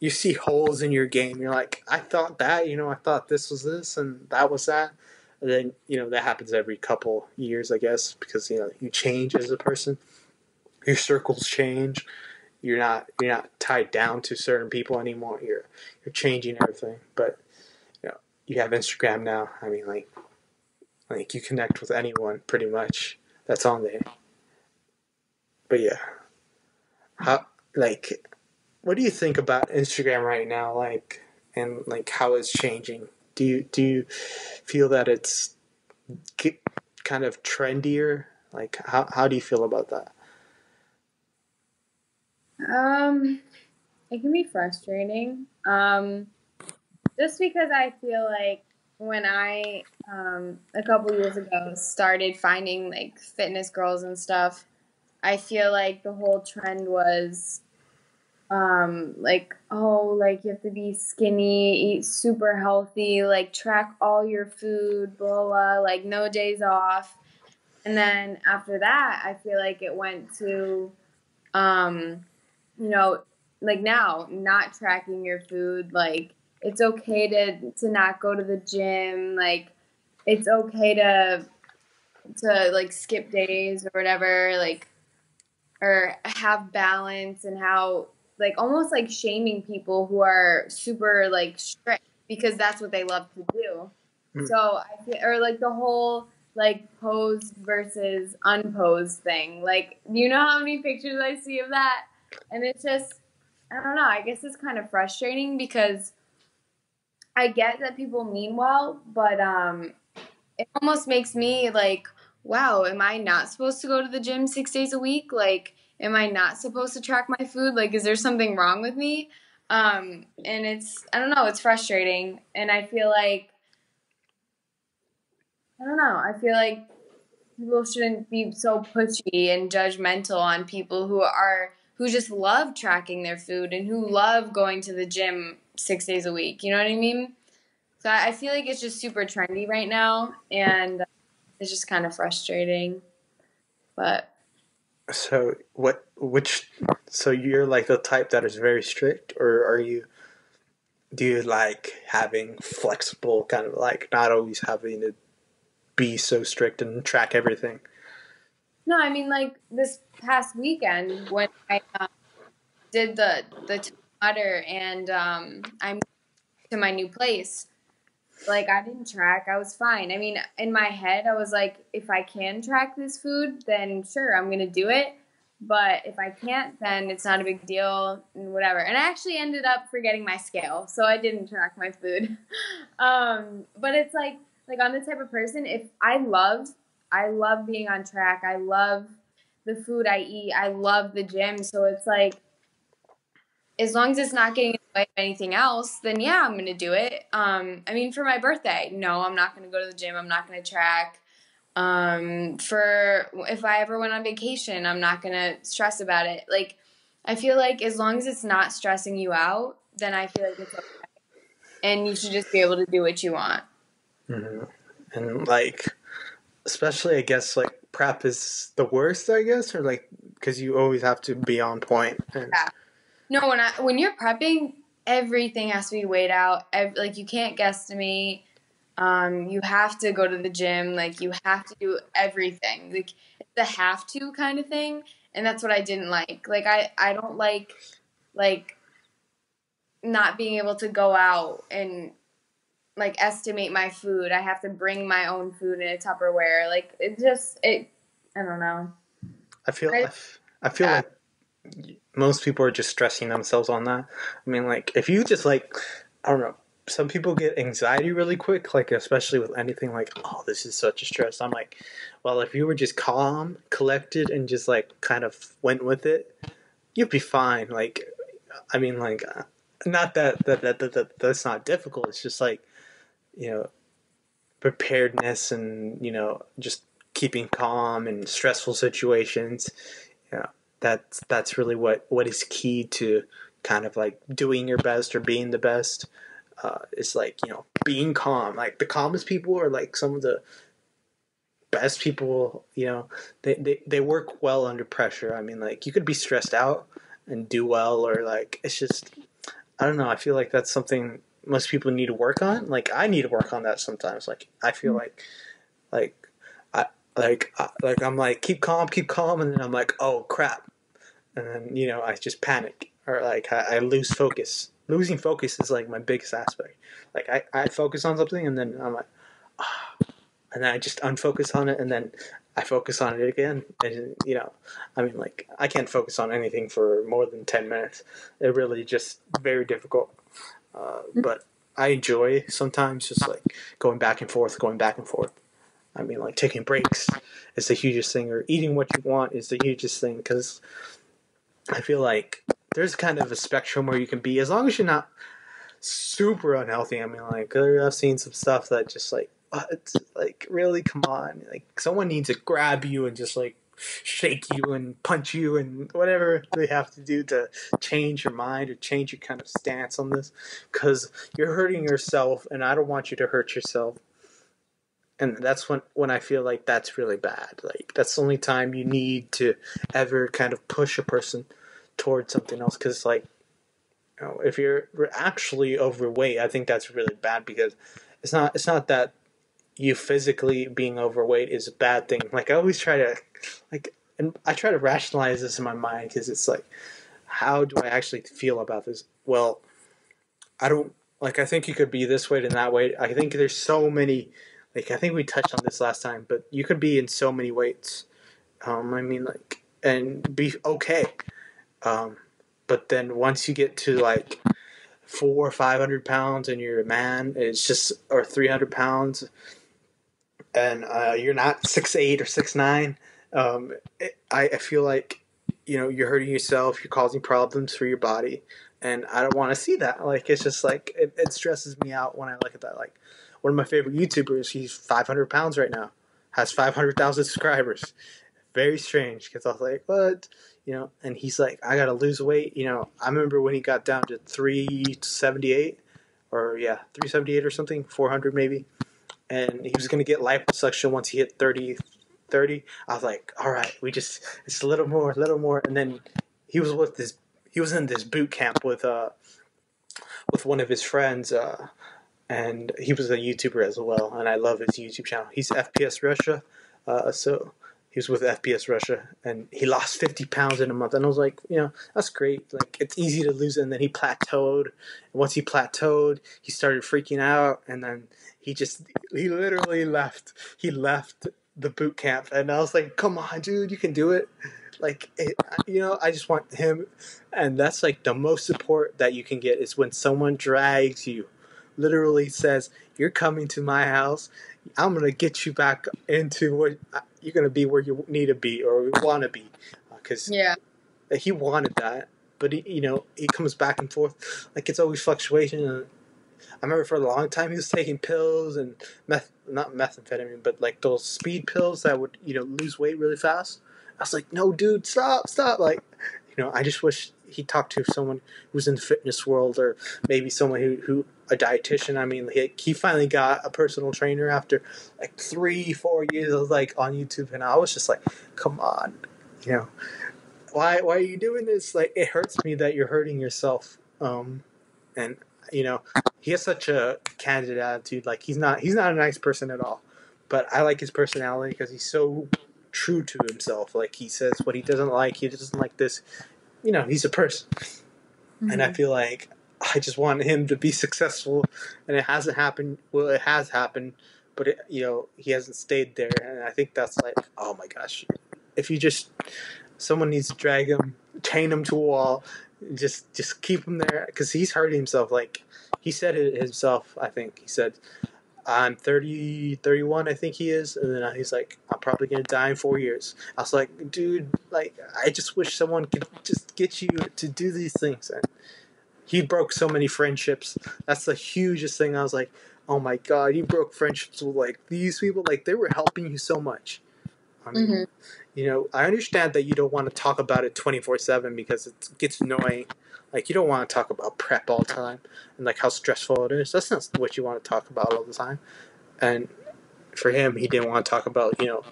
you see holes in your game you're like I thought that you know I thought this was this and that was that and then you know that happens every couple years, I guess, because you know you change as a person. Your circles change. You're not you're not tied down to certain people anymore. You're you're changing everything. But you know you have Instagram now. I mean, like like you connect with anyone pretty much that's on there. But yeah, how like what do you think about Instagram right now? Like and like how it's changing do you do you feel that it's kind of trendier? Like how how do you feel about that? Um, it can be frustrating. Um, just because I feel like when I um, a couple years ago started finding like fitness girls and stuff, I feel like the whole trend was um like oh like you have to be skinny eat super healthy like track all your food blah blah like no days off. And then after that i feel like it went to um you know like now not tracking your food like it's okay to to not go to the gym like it's okay to to like skip days or whatever like or have balance and how like almost like shaming people who are super like strict because that's what they love to do. Mm. So I feel, or like the whole like posed versus unposed thing. Like, you know how many pictures I see of that? And it's just, I don't know. I guess it's kind of frustrating because I get that people mean well, but um, it almost makes me like, wow, am I not supposed to go to the gym six days a week? Like, am I not supposed to track my food? Like, is there something wrong with me? Um, and it's, I don't know, it's frustrating. And I feel like, I don't know, I feel like people shouldn't be so pushy and judgmental on people who are, who just love tracking their food and who love going to the gym six days a week. You know what I mean? So I feel like it's just super trendy right now. And it's just kind of frustrating. But so what? Which? So you're like the type that is very strict, or are you? Do you like having flexible, kind of like not always having to be so strict and track everything? No, I mean like this past weekend when I um, did the the water and um, I'm to my new place like I didn't track. I was fine. I mean, in my head, I was like, if I can track this food, then sure, I'm gonna do it. But if I can't, then it's not a big deal and whatever. And I actually ended up forgetting my scale, so I didn't track my food. um, but it's like like I'm the type of person if I love I love being on track. I love the food I eat. I love the gym. So it's like as long as it's not getting in the way of anything else, then yeah, I'm gonna do it. Um, I mean, for my birthday, no, I'm not gonna go to the gym. I'm not gonna track. Um, for if I ever went on vacation, I'm not gonna stress about it. Like, I feel like as long as it's not stressing you out, then I feel like it's okay, and you should just be able to do what you want. Mm-hmm. And like, especially, I guess like prep is the worst. I guess, or like because you always have to be on point. And- yeah no, when I when you're prepping, everything has to be weighed out. Every, like you can't guesstimate. Um, you have to go to the gym. Like you have to do everything. Like it's the have to kind of thing, and that's what I didn't like. Like I I don't like like not being able to go out and like estimate my food. I have to bring my own food in a Tupperware. Like it just it. I don't know. I feel I, I feel yeah. like most people are just stressing themselves on that. I mean, like if you just like I don't know. Some people get anxiety really quick, like especially with anything like, oh, this is such a stress. I'm like, well, if you were just calm, collected, and just like kind of went with it, you'd be fine. Like, I mean, like, uh, not that that, that that that that's not difficult. It's just like, you know, preparedness and you know just keeping calm in stressful situations. That's that's really what what is key to kind of like doing your best or being the best. Uh, it's like you know being calm. Like the calmest people are like some of the best people. You know, they they they work well under pressure. I mean, like you could be stressed out and do well, or like it's just I don't know. I feel like that's something most people need to work on. Like I need to work on that sometimes. Like I feel mm-hmm. like like I like I, like I'm like keep calm, keep calm, and then I'm like oh crap, and then you know I just panic or like I, I lose focus. Losing focus is like my biggest aspect. Like I, I focus on something and then I'm like, ah, and then I just unfocus on it and then I focus on it again. And you know, I mean, like I can't focus on anything for more than ten minutes. It really just very difficult. Uh, but I enjoy sometimes just like going back and forth, going back and forth. I mean, like taking breaks is the hugest thing, or eating what you want is the hugest thing because I feel like there's kind of a spectrum where you can be as long as you're not super unhealthy. I mean, like I've seen some stuff that just like what? Like really, come on! Like someone needs to grab you and just like shake you and punch you and whatever they have to do to change your mind or change your kind of stance on this because you're hurting yourself and I don't want you to hurt yourself. And that's when when I feel like that's really bad. Like that's the only time you need to ever kind of push a person towards something else because like you know, if you're actually overweight, I think that's really bad because it's not it's not that you physically being overweight is a bad thing. Like I always try to like and I try to rationalize this in my mind because it's like how do I actually feel about this? Well, I don't like I think you could be this weight and that weight. I think there's so many like I think we touched on this last time, but you could be in so many weights. Um I mean like and be okay. Um but then once you get to like four or five hundred pounds and you're a man, it's just or three hundred pounds and uh, you're not six eight or six nine, um, I, I feel like you know you're hurting yourself. You're causing problems for your body, and I don't want to see that. Like it's just like it, it stresses me out when I look at that. Like one of my favorite YouTubers, he's 500 pounds right now, has 500,000 subscribers. Very strange because I was like, what? You know, and he's like, I gotta lose weight. You know, I remember when he got down to 378 or yeah, 378 or something, 400 maybe and he was to get liposuction once he hit 30, 30. I was like, all right, we just it's a little more, a little more, and then he was with this. He was in this boot camp with uh with one of his friends, uh, and he was a YouTuber as well. And I love his YouTube channel. He's FPS Russia, uh, so he was with FPS Russia, and he lost fifty pounds in a month. And I was like, you know, that's great. Like it's easy to lose, and then he plateaued. And once he plateaued, he started freaking out, and then he just he literally left. He left the boot camp, and I was like, "Come on, dude, you can do it." Like, it, you know, I just want him, and that's like the most support that you can get is when someone drags you, literally says, "You're coming to my house. I'm gonna get you back into where uh, you're gonna be where you need to be or want to be," uh, because yeah, he wanted that, but he, you know, he comes back and forth. Like it's always fluctuation. Uh, I remember for a long time he was taking pills and meth, not methamphetamine, but like those speed pills that would you know lose weight really fast. I was like, no, dude, stop, stop. Like, you know, I just wish he talked to someone who's in the fitness world or maybe someone who, who a dietitian. I mean, he, he finally got a personal trainer after like three, four years of like on YouTube, and I was just like, come on, you know, why why are you doing this? Like, it hurts me that you're hurting yourself. Um, and you know, he has such a candid attitude. Like he's not he's not a nice person at all. But I like his personality because he's so true to himself. Like he says what he doesn't like. He doesn't like this. You know, he's a person, mm-hmm. and I mm-hmm. feel like I just want him to be successful, and it hasn't happened. Well, it has happened, but it, you know he hasn't stayed there, and I think that's like, oh my gosh, if you just someone needs to drag him, chain him to a wall, just just keep him there because he's hurting himself. Like he said it himself. I think he said, "I'm 30, 31, I think he is," and then he's like, "I'm probably gonna die in four years." I was like, "Dude, like I just wish someone could just get you to do these things." And he broke so many friendships. That's the hugest thing. I was like, "Oh my god, he broke friendships with like these people. Like they were helping you so much." I mean, mm-hmm you know, I understand that you don't want to talk about it 24 7 because it gets annoying. Like, you don't want to talk about prep all the time and, like, how stressful it is. That's not what you want to talk about all the time. And for him, he didn't want to talk about, you know,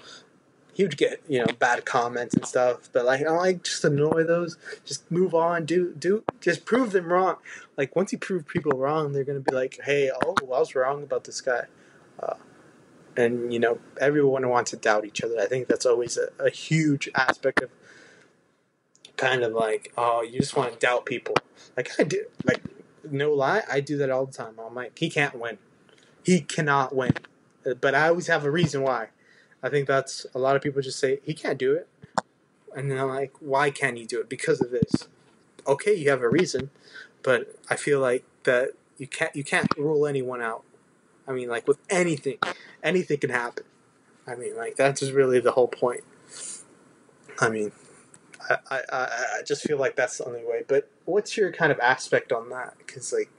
he would get, you know, bad comments and stuff. But, like, I don't like just annoy those. Just move on. Do, do, just prove them wrong. Like, once you prove people wrong, they're to be like, hey, oh, I was wrong about this guy. Uh, and you know everyone wants to doubt each other. I think that's always a, a huge aspect of kind of like oh you just want to doubt people. Like I do, like no lie, I do that all the time. I'm like he can't win, he cannot win, uh, but I always have a reason why. I think that's a lot of people just say he can't do it, and then I'm like why can't he do it? Because of this. Okay, you have a reason, but I feel like that you can't you can't rule anyone out I mean, like with anything, anything can happen. I mean, like that's just really the whole point. I mean, I, I, I just feel like that's the only way. But what's your kind of aspect on that? Because like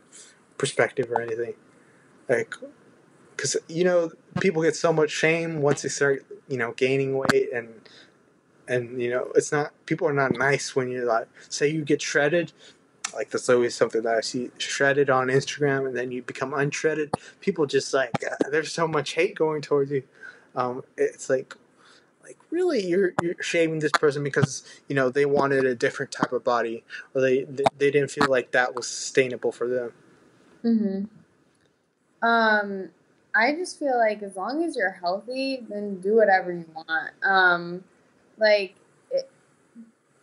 perspective or anything, like because you know people get so much shame once they start you know gaining weight and and you know it's not people are not nice when you're like say you get shredded like that's always something that I see shredded on Instagram, and then you become unshredded. People just like uh, there's so much hate going towards you. Um, it's like, like really, you're you're shaming this person because you know they wanted a different type of body, or they they, they didn't feel like that was sustainable for them. Hmm. Um, I just feel like as long as you're healthy, then do whatever you want. Um, like, it,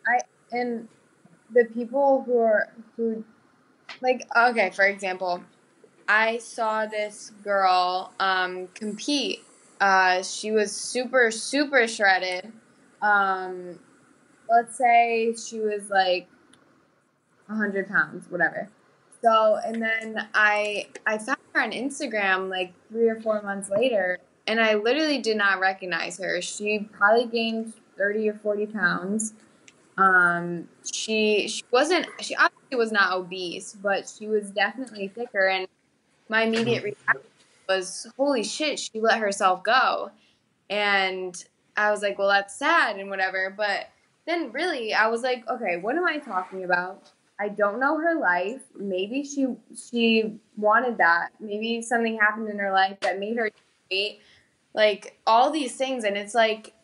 I and the people who are who like okay for example i saw this girl um, compete uh, she was super super shredded um, let's say she was like 100 pounds whatever so and then i i found her on instagram like three or four months later and i literally did not recognize her she probably gained 30 or 40 pounds um, she she wasn't she obviously was not obese, but she was definitely thicker. And my immediate mm-hmm. reaction was, "Holy shit!" She let herself go, and I was like, "Well, that's sad and whatever." But then, really, I was like, "Okay, what am I talking about?" I don't know her life. Maybe she she wanted that. Maybe something happened in her life that made her weight. Like all these things, and it's like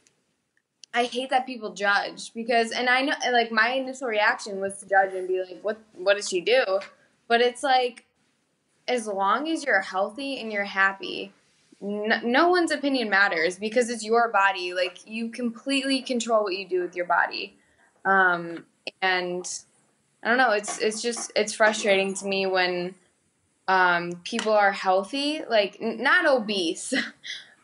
I hate that people judge because, and I know, like my initial reaction was to judge and be like, "What? What does she do?" But it's like, as long as you're healthy and you're happy, no, no one's opinion matters because it's your body. Like you completely control what you do with your body, um, and I don't know. It's it's just it's frustrating to me when um, people are healthy, like not obese.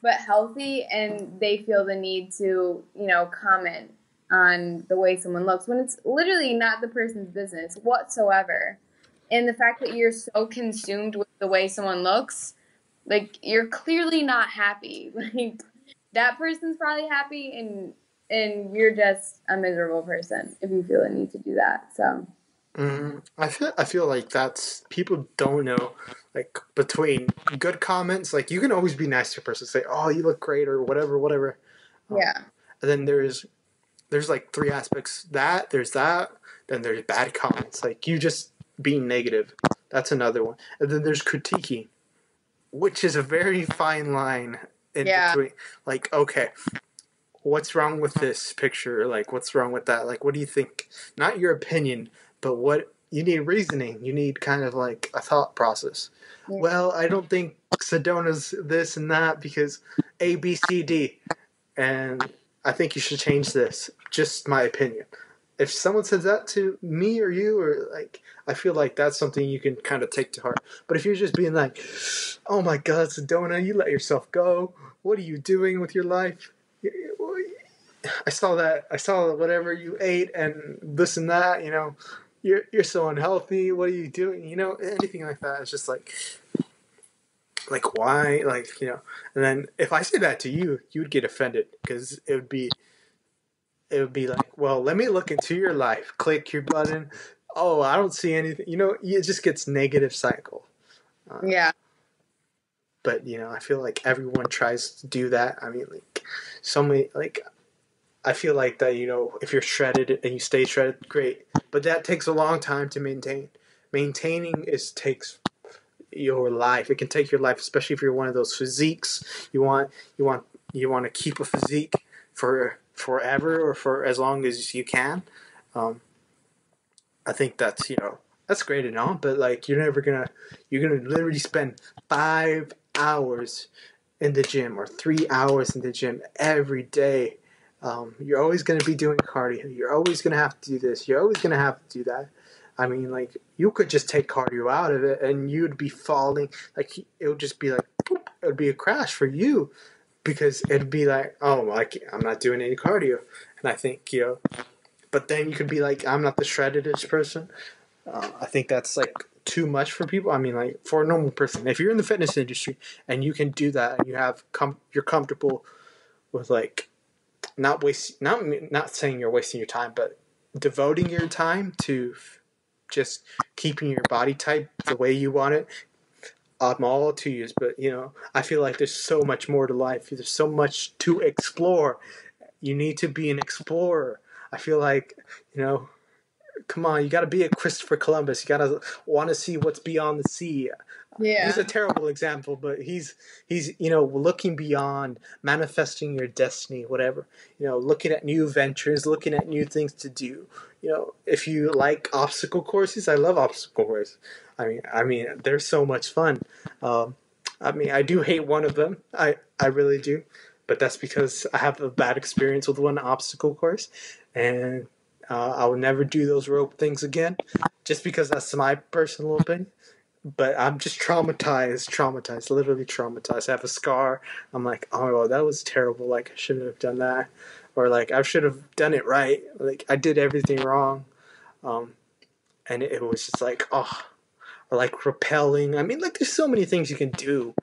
but healthy and they feel the need to, you know, comment on the way someone looks when it's literally not the person's business whatsoever. And the fact that you're so consumed with the way someone looks, like you're clearly not happy. Like that person's probably happy and and you're just a miserable person if you feel the need to do that. So mm, I feel I feel like that's people don't know like between good comments, like you can always be nice to a person, say, "Oh, you look great" or whatever, whatever. Um, yeah. And then there's there's like three aspects. That there's that. Then there's bad comments, like you just being negative. That's another one. And then there's critiquing, which is a very fine line in yeah. between. Like, okay, what's wrong with this picture? Like, what's wrong with that? Like, what do you think? Not your opinion, but what you need reasoning. You need kind of like a thought process. Yeah. Well, I don't think Sedona's this and that because A, B, C, D, and I think you should change this. Just my opinion. If someone says that to me or you, or like, I feel like that's something you can kind of take to heart. But if you're just being like, "Oh my God, Sedona, you let yourself go. What are you doing with your life?" I saw that. I saw whatever you ate and this and that. You know, you're you're so unhealthy. What are you doing? You know, anything like that. It's just like, like why? Like you know. And then if I say that to you, you would get offended because it would be, it would be like, well, let me look into your life. Click your button. Oh, I don't see anything. You know, it just gets negative cycle. Uh, yeah. But you know, I feel like everyone tries to do that. I mean, like so many like I feel like that you know if you're shredded and you stay shredded, great. But that takes a long time to maintain. Maintaining is takes your life. It can take your life, especially if you're one of those physiques. You want you want you want to keep a physique for forever or for as long as you can. Um, I think that's you know that's great and all, but like you're never gonna you're gonna literally spend five hours in the gym or three hours in the gym every day um, you're always to be doing cardio. You're always to have to do this. You're always to have to do that. I mean, like you could just take cardio out of it, and you'd be falling. Like it would just be like it would be a crash for you, because it'd be like, oh, like I'm not doing any cardio, and I think you know. But then you could be like, I'm not the shreddedest person. Uh, I think that's like too much for people. I mean, like for a normal person, if you're in the fitness industry and you can do that, and you have com- you're comfortable with like not waste not not saying you're wasting your time, but devoting your time to just keeping your body type the way you want it. I'm all to use, but you know, I feel like there's so much more to life. There's so much to explore. You need to be an explorer. I feel like, you know, come on, you got to be a Christopher Columbus. You got to want to see what's beyond the sea. Yeah. He's a terrible example, but he's he's you know looking beyond, manifesting your destiny, whatever. You know, looking at new ventures, looking at new things to do. You know, if you like obstacle courses, I love obstacle courses. I mean, I mean, they're so much fun. Um, I mean, I do hate one of them. I I really do, but that's because I have a bad experience with one obstacle course, and uh, I will never do those rope things again, just because that's my personal opinion but I'm just traumatized, traumatized, literally traumatized. I have a scar. I'm like, oh, that was terrible. Like, I shouldn't have done that. Or, like, I should have done it right. Like, I did everything wrong. Um, and it, it was just like, oh, or like repelling. I mean, like, there's so many things you can do.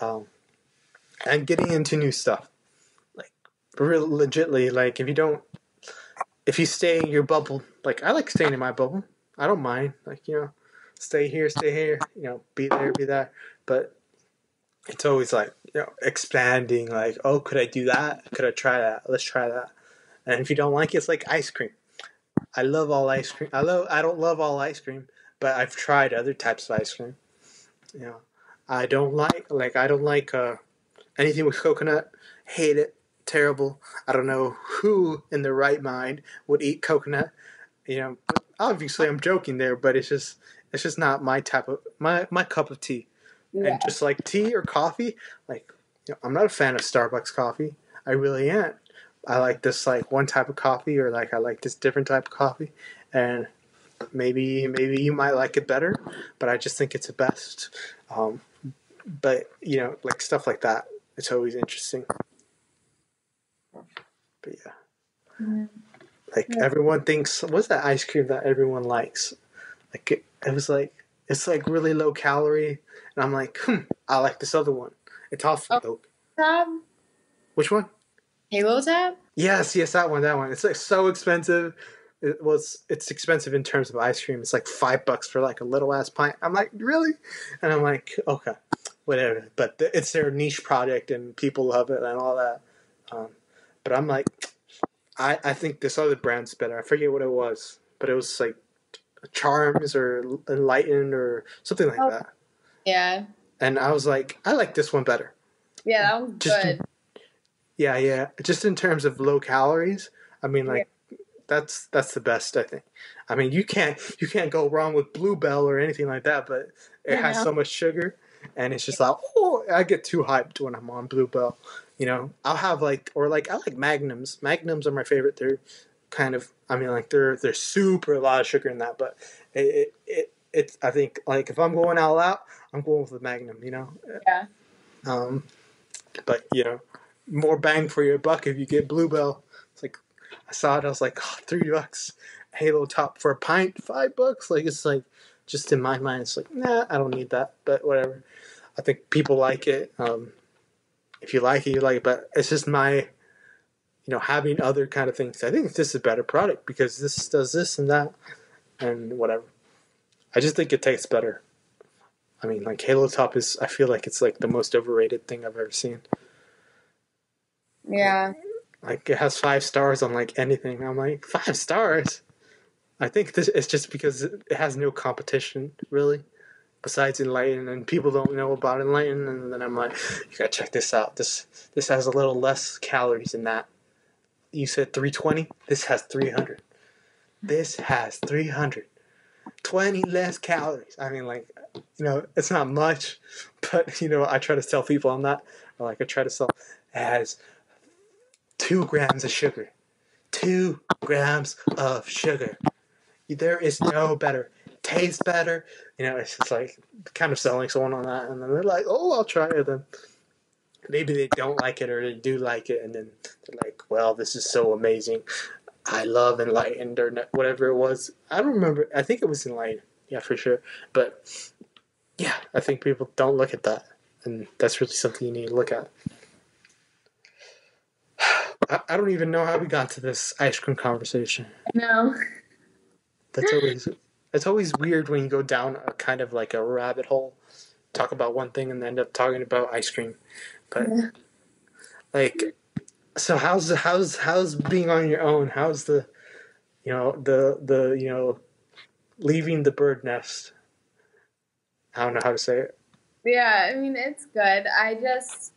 Um, and getting into new stuff. Like, real legitly, like, if you don't, if you stay in your bubble, like, I like staying in my bubble. I don't mind. Like, you know, stay here, stay here, you know, be there, be there. But it's always like, you know, expanding, like, oh, could I do that? Could I try that? Let's try that. And if you don't like it, it's like ice cream. I love all ice cream. I love I don't love all ice cream, but I've tried other types of ice cream. You know, I don't like like I don't like uh, anything with coconut. Hate it. Terrible. I don't know who in their right mind would eat coconut. You know, obviously I'm joking there, but it's just it's just not my type of my my cup of tea. Yeah. And just like tea or coffee, like you know, I'm not a fan of Starbucks coffee. I really ain't. I like this like one type of coffee, or like I like this different type of coffee, and maybe maybe you might like it better, but I just think it's the best. Um, but you know, like stuff like that, it's always interesting. But yeah, mm-hmm. like yeah. everyone thinks, what's that ice cream that everyone likes? Like it, it was like it's like really low calorie, and I'm like, hmm, I like this other one. It's awful oh, Tab. Which one? Halo Top. Yes, yes, that one, that one. It's like so expensive. It was it's expensive in terms of ice cream. It's like five bucks for like a little ass pint. I'm like, really? And I'm like, okay, whatever. But it's their niche product, and people love it and all that. Um, but I'm like, I I think this other brand's better. I forget what it was, but it was like Charms or Enlightened or something like oh, that. Yeah. And I was like, I like this one better. Yeah, that was Just good. Yeah, yeah. Just in terms of low calories, I mean, like. That's that's the best. I think. I mean, you can't you can't go wrong with Bluebell or anything like that, but it has so much sugar, and it's just like, oh, I get too hyped when I'm on Bluebell. You know, I'll have like or like I like Magnums. Magnums are my favorite. They're kind of I mean like they're they're super a lot of sugar in that, but it, it, it it's I think like if I'm going all out, I'm going with the Magnum, you know. Yeah. Um, but you know, more bang for your buck if you get Bluebell. I saw it, I was like oh, three bucks, Halo top for a pint, five bucks. Like it's like just in my mind, it's like nah, I don't need that. But whatever. I think people like it. Um, if you like it, you like it. But it's just my, you know, having other kind of things. I think this is a better product because this does this and that, and whatever. I just think it tastes better. I mean, like Halo Top is. I feel like it's like the most overrated thing I've ever seen. Yeah. Like it has five stars on like anything. I'm like five stars. I think this it's just because it has no competition really, besides Enlighten, and people don't know about Enlighten, and then I'm like, you gotta check this out. This this has a little less calories than that. You said 320. This has 300. This has 300. 20 less calories. I mean, like, you know, it's not much, but you know, I try to tell people on that. Like I try to sell has two grams of sugar. Two grams of sugar. There is no better. Tastes better. You know, it's just like kind of selling someone on that, and then they're like, "Oh, I'll try it." Then maybe they don't like it, or they do like it, and then they're like, "Well, this is so amazing. I love Enlightened or whatever it was. I don't remember. I think it was Enlightened. Yeah, for sure. But yeah, I think people don't look at that, and that's really something you need to look at. I, I don't even know how we got to this ice cream conversation. No. That's always it's always weird when you go down a kind of like a rabbit hole, talk about one thing and end up talking about ice cream. But Yeah. like, so how's the how's how's being on your own? How's the, you know the the you know, leaving the bird nest. I don't know how to say it. Yeah, I mean it's good. I just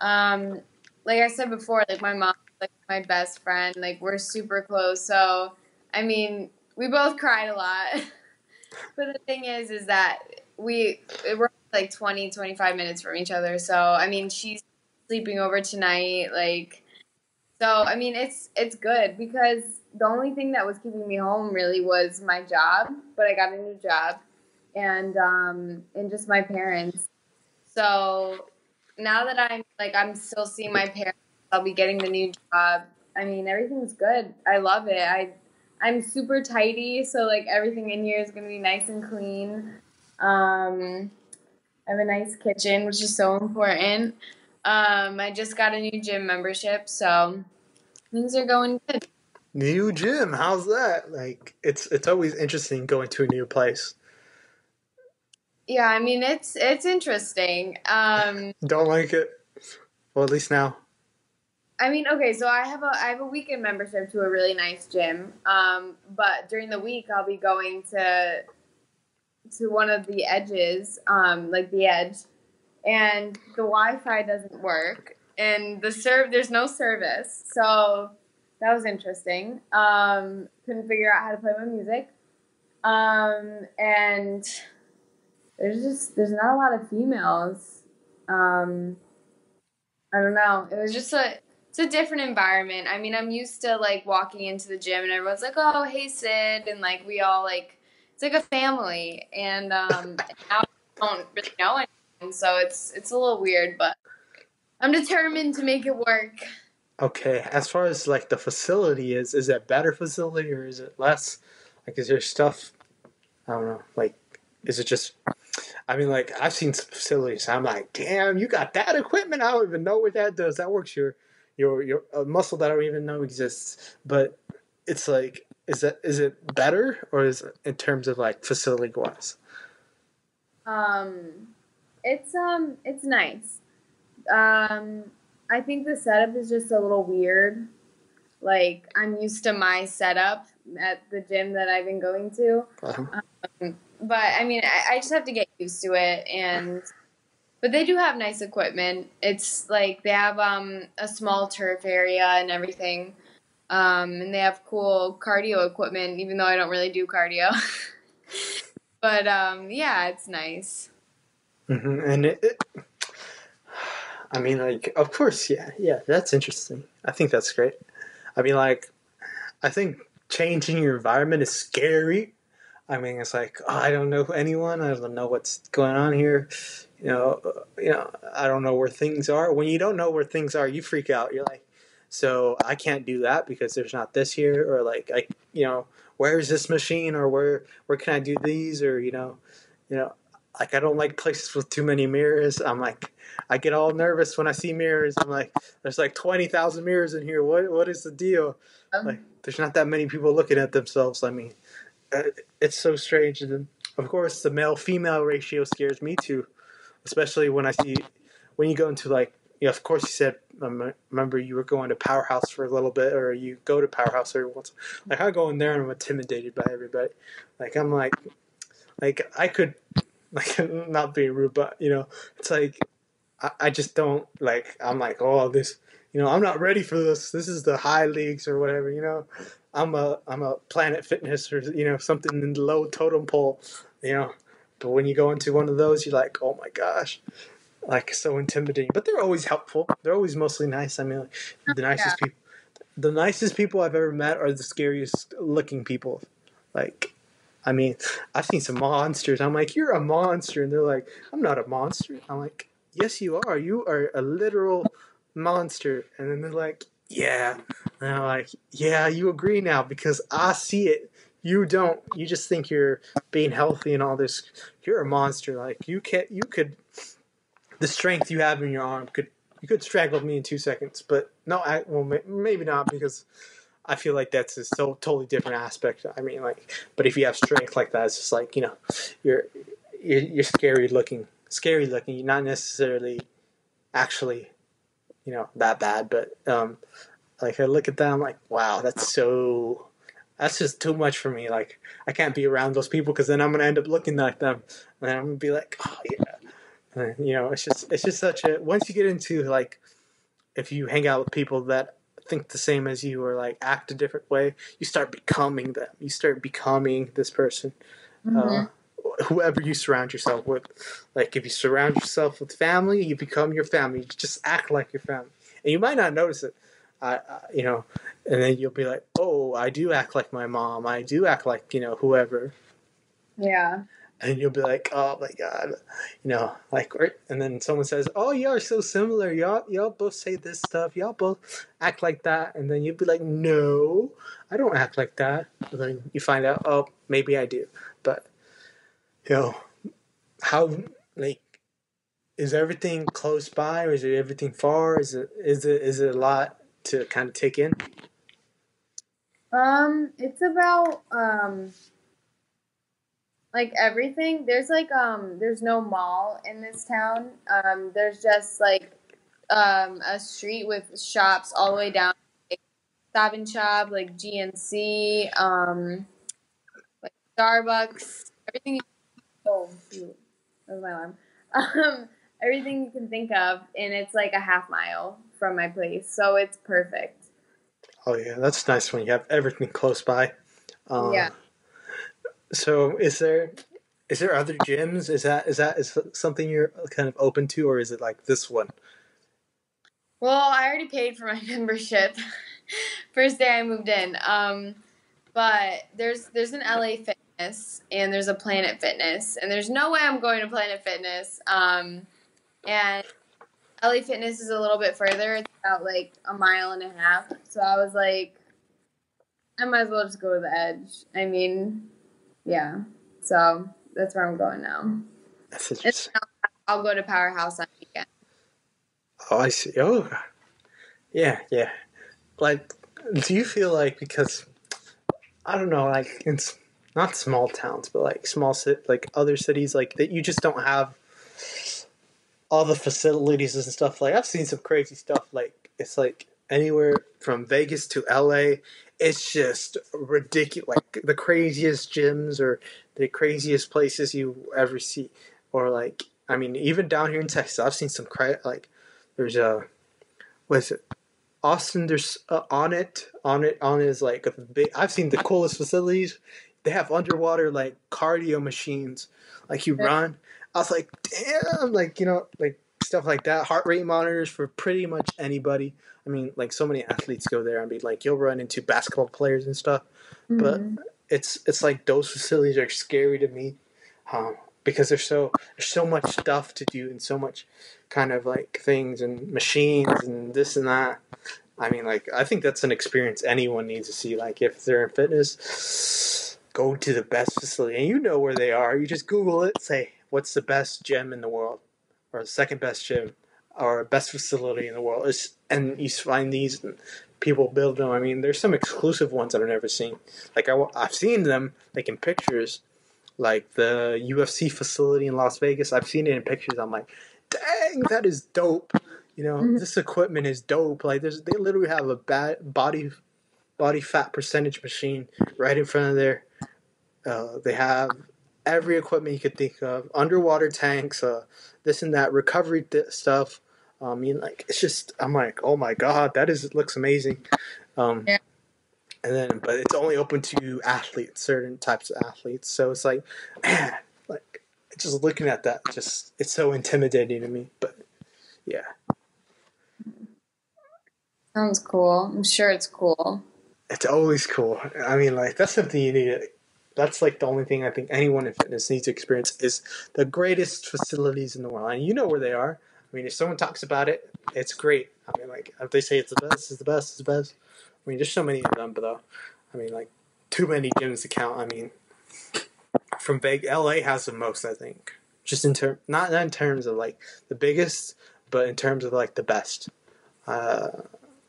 um like I said before, like my mom like my best friend, like we're super close. So I mean, we both cried a lot. but the thing is is that we we're like 20 25 minutes from each other. So I mean, she's sleeping over tonight like so I mean, it's it's good because the only thing that was keeping me home really was my job, but I got a new job and um and just my parents. So now that I'm like I'm still seeing my parents, I'll be getting the new job. I mean, everything's good. I love it. I I'm super tidy, so like everything in here is gonna be nice and clean. Um, I have a nice kitchen, which is so important. Um, I just got a new gym membership, so things are going good. New gym, how's that? Like, it's it's always interesting going to a new place. Yeah, I mean it's it's interesting. Um, Don't like it. Well, at least now. I mean, okay, so I have a I have a weekend membership to a really nice gym. Um, but during the week I'll be going to to one of the edges, um, like the edge, and the Wi-Fi doesn't work, and the serve there's no service. So that was interesting. Um, couldn't figure out how to play my music, um, and there's just there's not a lot of females. Um, I don't know. It was just a it's a different environment. I mean, I'm used to like walking into the gym and everyone's like, "Oh, hey Sid," and like we all like it's like a family. And um, now I don't really know anyone, so it's it's a little weird, but I'm determined to make it work. Okay, as far as like the facility is, is it better facility or is it less? Like, is there stuff? I don't know. Like, is it just? I mean, like I've seen some facilities. I'm like, damn, you got that equipment. I don't even know what that does. That works your your your a muscle that I don't even know exists. But it's like, is that is it better or is it in terms of like facility wise? Um, it's um, it's nice. Um, I think the setup is just a little weird. Like I'm used to my setup at the gym that I've been going to. Um, but I mean, I, I just have to get used to it, and but they do have nice equipment. It's like they have um a small turf area and everything, um, and they have cool cardio equipment. Even though I don't really do cardio, but um, yeah, it's nice. hmm And it, it, I mean, like, of course, yeah, yeah, that's interesting. I think that's great. I mean, like, I think changing your environment is scary. I mean, it's like oh, I don't know anyone. I don't know what's going on here. You know, you know, I don't know where things are. When you don't know where things are, you freak out. You're like, so I can't do that because there's not this here, or like I, you know, where is this machine, or where where can I do these, or you know, you know, like I don't like places with too many mirrors. I'm like, I get all nervous when I see mirrors. I'm like, there's like twenty thousand mirrors in here. What what is the deal? Um, like, there's not that many people looking at themselves. I mean, it's so strange. And of course, the male female ratio scares me too, especially when I see when you go into like yeah, of course you said. Um, remember, you were going to Powerhouse for a little bit, or you go to Powerhouse every once. Like I go in there and I'm intimidated by everybody. Like I'm like, like I could, like not being rude, but you know, it's like I, I just don't like. I'm like, oh, this, you know, I'm not ready for this. This is the high leagues or whatever. You know, I'm a I'm a Planet Fitness or you know something in the low totem pole. You know, but when you go into one of those, you're like, oh my gosh like so intimidating. But they're always helpful. They're always mostly nice. I mean, like, the oh, nicest yeah. people. The nicest people I've ever met are the scariest looking people. Like, I mean, I've seen some monsters. I'm like, you're a monster, and they're like, I'm not a monster. I'm like, yes, you are. You are a literal monster. And then they're like, yeah. And I'm like, yeah, you agree now because I see it. You don't. You just think you're being healthy and all this. You're a monster. Like you can't. You could the strength you have in your arm could you could strangle me in two seconds. But no, I, well, maybe not because I feel like that's a so totally different aspect. I mean, like, but if you have strength like that, it's just like you know, you're you're, you're scary looking, scary looking. You're not necessarily actually, you know, that bad. But um, like I look at them I'm like, wow, that's so. That's just too much for me. Like I can't be around those people because then I'm gonna end up looking like them, and I'm gonna be like, oh yeah, you know, it's just it's just such a once you get into like if you hang out with people that think the same as you or like act a different way, you start becoming them. You start becoming this person. Mm-hmm. Uh, whoever you surround yourself with. Like if you surround yourself with family, you become your family. You just act like your family, and you might not notice it. Uh, you know, and then you'll be like, "Oh, I do act like my mom. I do act like you know whoever." Yeah and you'll be like, "Oh my god," you know, like, and then someone says, "Oh, y'all are so similar. Y'all, y'all both say this stuff. Y'all both act like that," and then you'd be like, "No, I don't act like that." And then you find out, "Oh, maybe I do," but you know, how like is everything close by, or is it everything far? Is it is it is it a lot to kind of take in? Um, it's about um like everything there's like um there's no mall in this town um there's just like um a street with shops all the way down like stop and shop like gnc um like starbucks everything oh shoot that was my alarm um everything you can think of and it's like a half mile from my place so it's perfect oh yeah that's nice when you have everything close by um, yeah so is there is there other gyms? Is that is that is something you're kind of open to, or is it like this one? Well, I already paid for my membership first day I moved in. Um, but there's there's an LA Fitness and there's a Planet Fitness, and there's no way I'm going to Planet Fitness. Um, and LA Fitness is a little bit further. It's about like a mile and a half. So I was like, I might as well just go to the edge. I mean, yeah. So that's where I'm going now. That's interesting. I'll go to Powerhouse on weekend. Oh, I see. Oh, yeah, yeah. Like, do you feel like because I don't know, like it's not small towns, but like small like other cities, like that you just don't have all the facilities and stuff. Like I've seen some crazy stuff. Like it's like anywhere from Vegas to LA it's just ridiculous. Like the craziest gyms or the craziest places you ever see, or like I mean, even down here in Texas, I've seen some cra- like there's a what is it? Austin, there's uh, it, Onnit, on it is like a big. I've seen the coolest facilities. They have underwater like cardio machines, like you run. I was like, damn, like you know, like stuff like that. Heart rate monitors for pretty much anybody. I mean, like so many athletes go there. I mean, like you'll run into basketball players and stuff, mm-hmm. but it's it's like those facilities are scary to me, um, because there's so there's so much stuff to do and so much kind of like things and machines and this and that. I mean, like I think that's an experience anyone needs to see. Like if they're in fitness, go to the best facility, and you know where they are. You just Google it, say what's the best gym in the world, or the second best gym, or best facility in the world. It's, and you find these people build them. I mean, there's some exclusive ones that I've never seen. Like I, I've seen them like in pictures, like the UFC facility in Las Vegas. I've seen it in pictures. I'm like, dang, that is dope. You know, mm-hmm. this equipment is dope. Like, there's they literally have a bad body body fat percentage machine right in front of there. Uh, they have every equipment you could think of, underwater tanks, uh, this and that, recovery th- stuff. I mean, like it's just I'm like, oh my god, that is looks amazing. Um, yeah. And then, but it's only open to athletes, certain types of athletes. So it's like, man, like just looking at that, just it's so intimidating to me. But yeah, Sounds cool. I'm sure it's cool. It's always cool. I mean, like that's something you need. To, that's like the only thing I think anyone in fitness needs to experience is the greatest facilities in the world, and you know where they are. I mean, if someone talks about it, it's great. I mean, like if they say it's the best, it's the best, it's the best. I mean, there's so many of them, but though, I mean, like too many gyms to count. I mean, from Vegas, LA has the most, I think. Just in term, not not in terms of like the biggest, but in terms of like the best. Uh,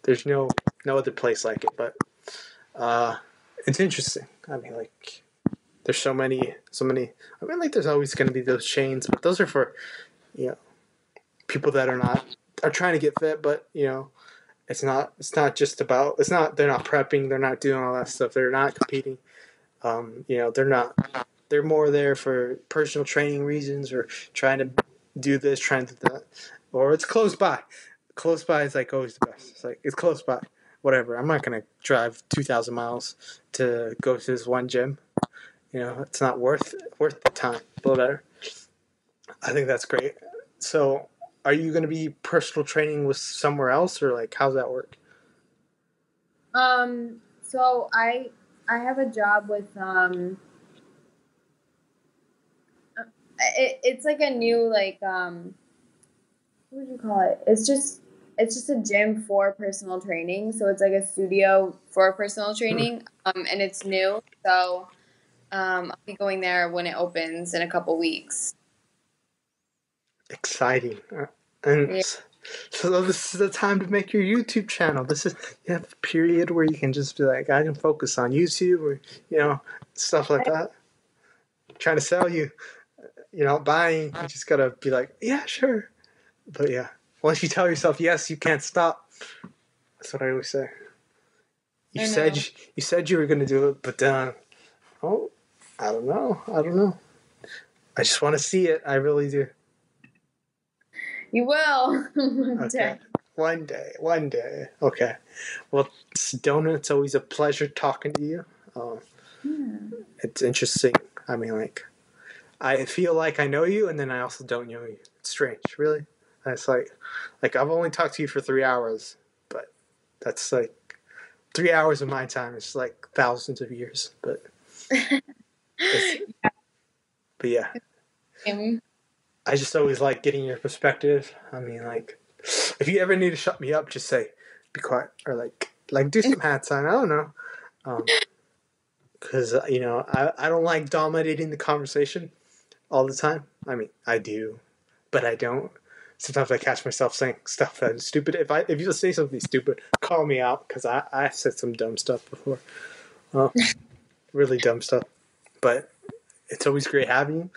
there's no no other place like it, but uh, it's interesting. I mean, like there's so many, so many. I mean, like there's always going to be those chains, but those are for you know people that are not are trying to get fit, but you know it's not it's not just about it's not they're not prepping, they're not doing all that stuff, they're not competing. Um, you know, they're not they're more there for personal training reasons or trying to do this, trying to do that, or it's close by close by is like always the best. It's like it's close by. Whatever. I'm not gonna drive two thousand miles to go to this one gym. You know, it's not worth worth the time. Whatever. I think that's great. So, are you gonna be personal training with somewhere else, or like how's that work? Um. So I I have a job with um. It, it's like a new like um what would you call it? It's just it's just a gym for personal training. So it's like a studio for personal training, um, and it's new. So um, I'll be going there when it opens in a couple weeks. Exciting, uh, and yeah. so this is the time to make your YouTube channel. This is you have a period where you can just be like, I can focus on YouTube or you know stuff like that. I'm trying to sell you, you know, buying. You just gotta be like, yeah, sure, but yeah. Once you tell yourself yes, you can't stop. That's what I always say. You said you, you said you were going to do it, but then, oh, I don't know. I don't know. I just want to see it. I really do. You will one okay. day. One day. One day. Okay. Well, Sedona, it's always a pleasure talking to you. Um, yeah. It's interesting. I mean, like, I feel like I know you, and then I also don't know you. It's strange, really. It's like, like I've only talked to you for three hours, but that's like three hours of my time. It's like thousands of years, but. yeah. But yeah. I just always like getting your perspective. I mean, like, if you ever need to shut me up, just say, "Be quiet," or like, like do some hat sign. I don't know, because um, you know I I don't like dominating the conversation all the time. I mean, I do, but I don't sometimes I catch myself saying stuff that is stupid. If I if you say something stupid, call me out because I I said some dumb stuff before, well, really dumb stuff. But it's always great having you.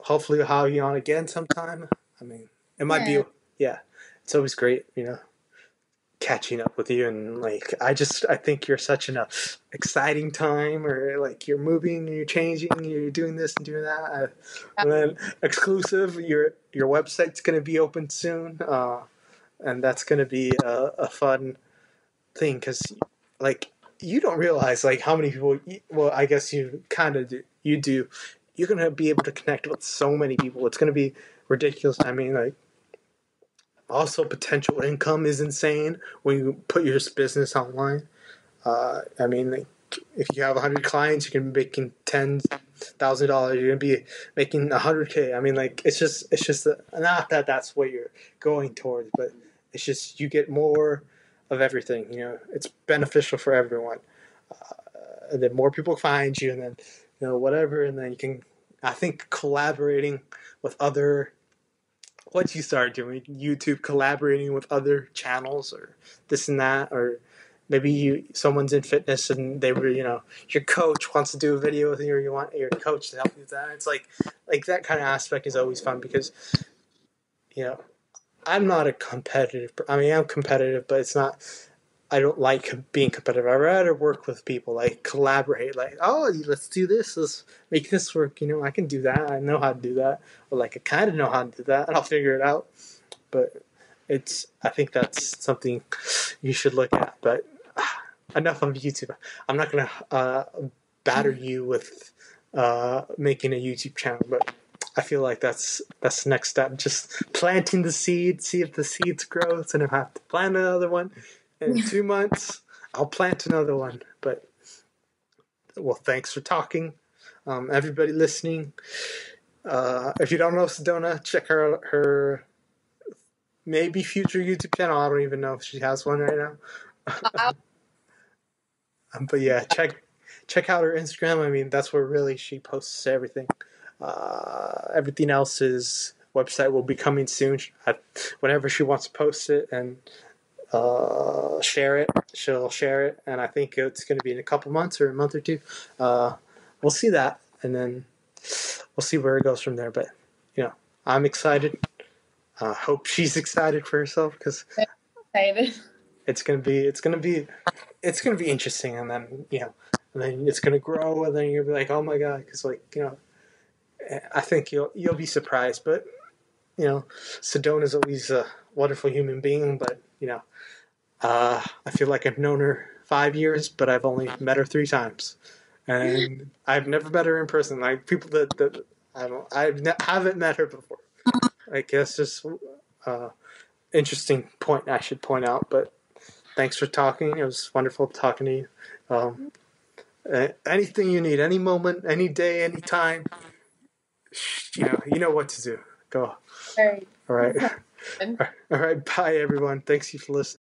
Hopefully, I'll have you on again sometime. I mean, it might yeah. be yeah. It's always great, you know catching up with you and like I just I think you're such an uh, exciting time or like you're moving you're changing you're doing this and doing that uh, and then exclusive your your website's gonna be open soon uh, and that's gonna be a, a fun thing because like you don't realize like how many people well I guess you kind of do you do you're gonna be able to connect with so many people it's gonna be ridiculous I mean like also, potential income is insane when you put your business online. Uh, I mean, like, if you have 100 clients, you can be making $10,000. You're going to be making 100K. I mean, like, it's just, it's just, a, not that that's what you're going towards, but it's just you get more of everything. You know, it's beneficial for everyone. Uh, then more people find you, and then you know whatever, and then you can. I think collaborating with other. Once you start doing YouTube, collaborating with other channels or this and that, or maybe you someone's in fitness and they were you know your coach wants to do a video with you or you want your coach to help you with that it's like like that kind of aspect is always fun because you know i'm not a competitive i mean i'm competitive but it's not i don't like being competitive i rather work with people like collaborate like oh let's do this let's make this work you know i can do that i know how to do that or like i kind of know how to do that and i'll figure it out but it's i think that's something you should look at but enough of YouTube. I'm not gonna uh, batter you with uh, making a YouTube channel, but I feel like that's that's the next step. Just planting the seed, see if the seeds grow, and I have to plant another one. In two months, I'll plant another one. But well, thanks for talking, um, everybody listening. Uh, if you don't know Sedona, check her her maybe future YouTube channel. I don't even know if she has one right now. Um, but yeah, check check out her Instagram. I mean, that's where really she posts everything. Uh, everything else is website will be coming soon. whenever she wants to post it and uh, share it, she'll share it, and I think it's going to be in a couple months or a month or two. Uh, we'll see that, and then we'll see where it goes from there. But you know, I'm excited. I uh, hope she's excited for herself because excited it's gonna be it's gonna be it's gonna be interesting, and then you know, and then it's gonna grow, and then you'll be like, oh my god, because like you know, I think you'll you'll be surprised, but you know, Sedona's always a wonderful human being, but you know, uh, I feel like I've known her five years, but I've only met her three times, and I've never met her in person. Like people that, that I don't, I ne- haven't met her before. I guess just uh, interesting point I should point out, but thanks for talking. It was wonderful talking to you. Um, anything you need, any moment, any day, any time, you know, you know what to do. Go. All right. All right. All right. Bye, everyone. Thanks you for listening.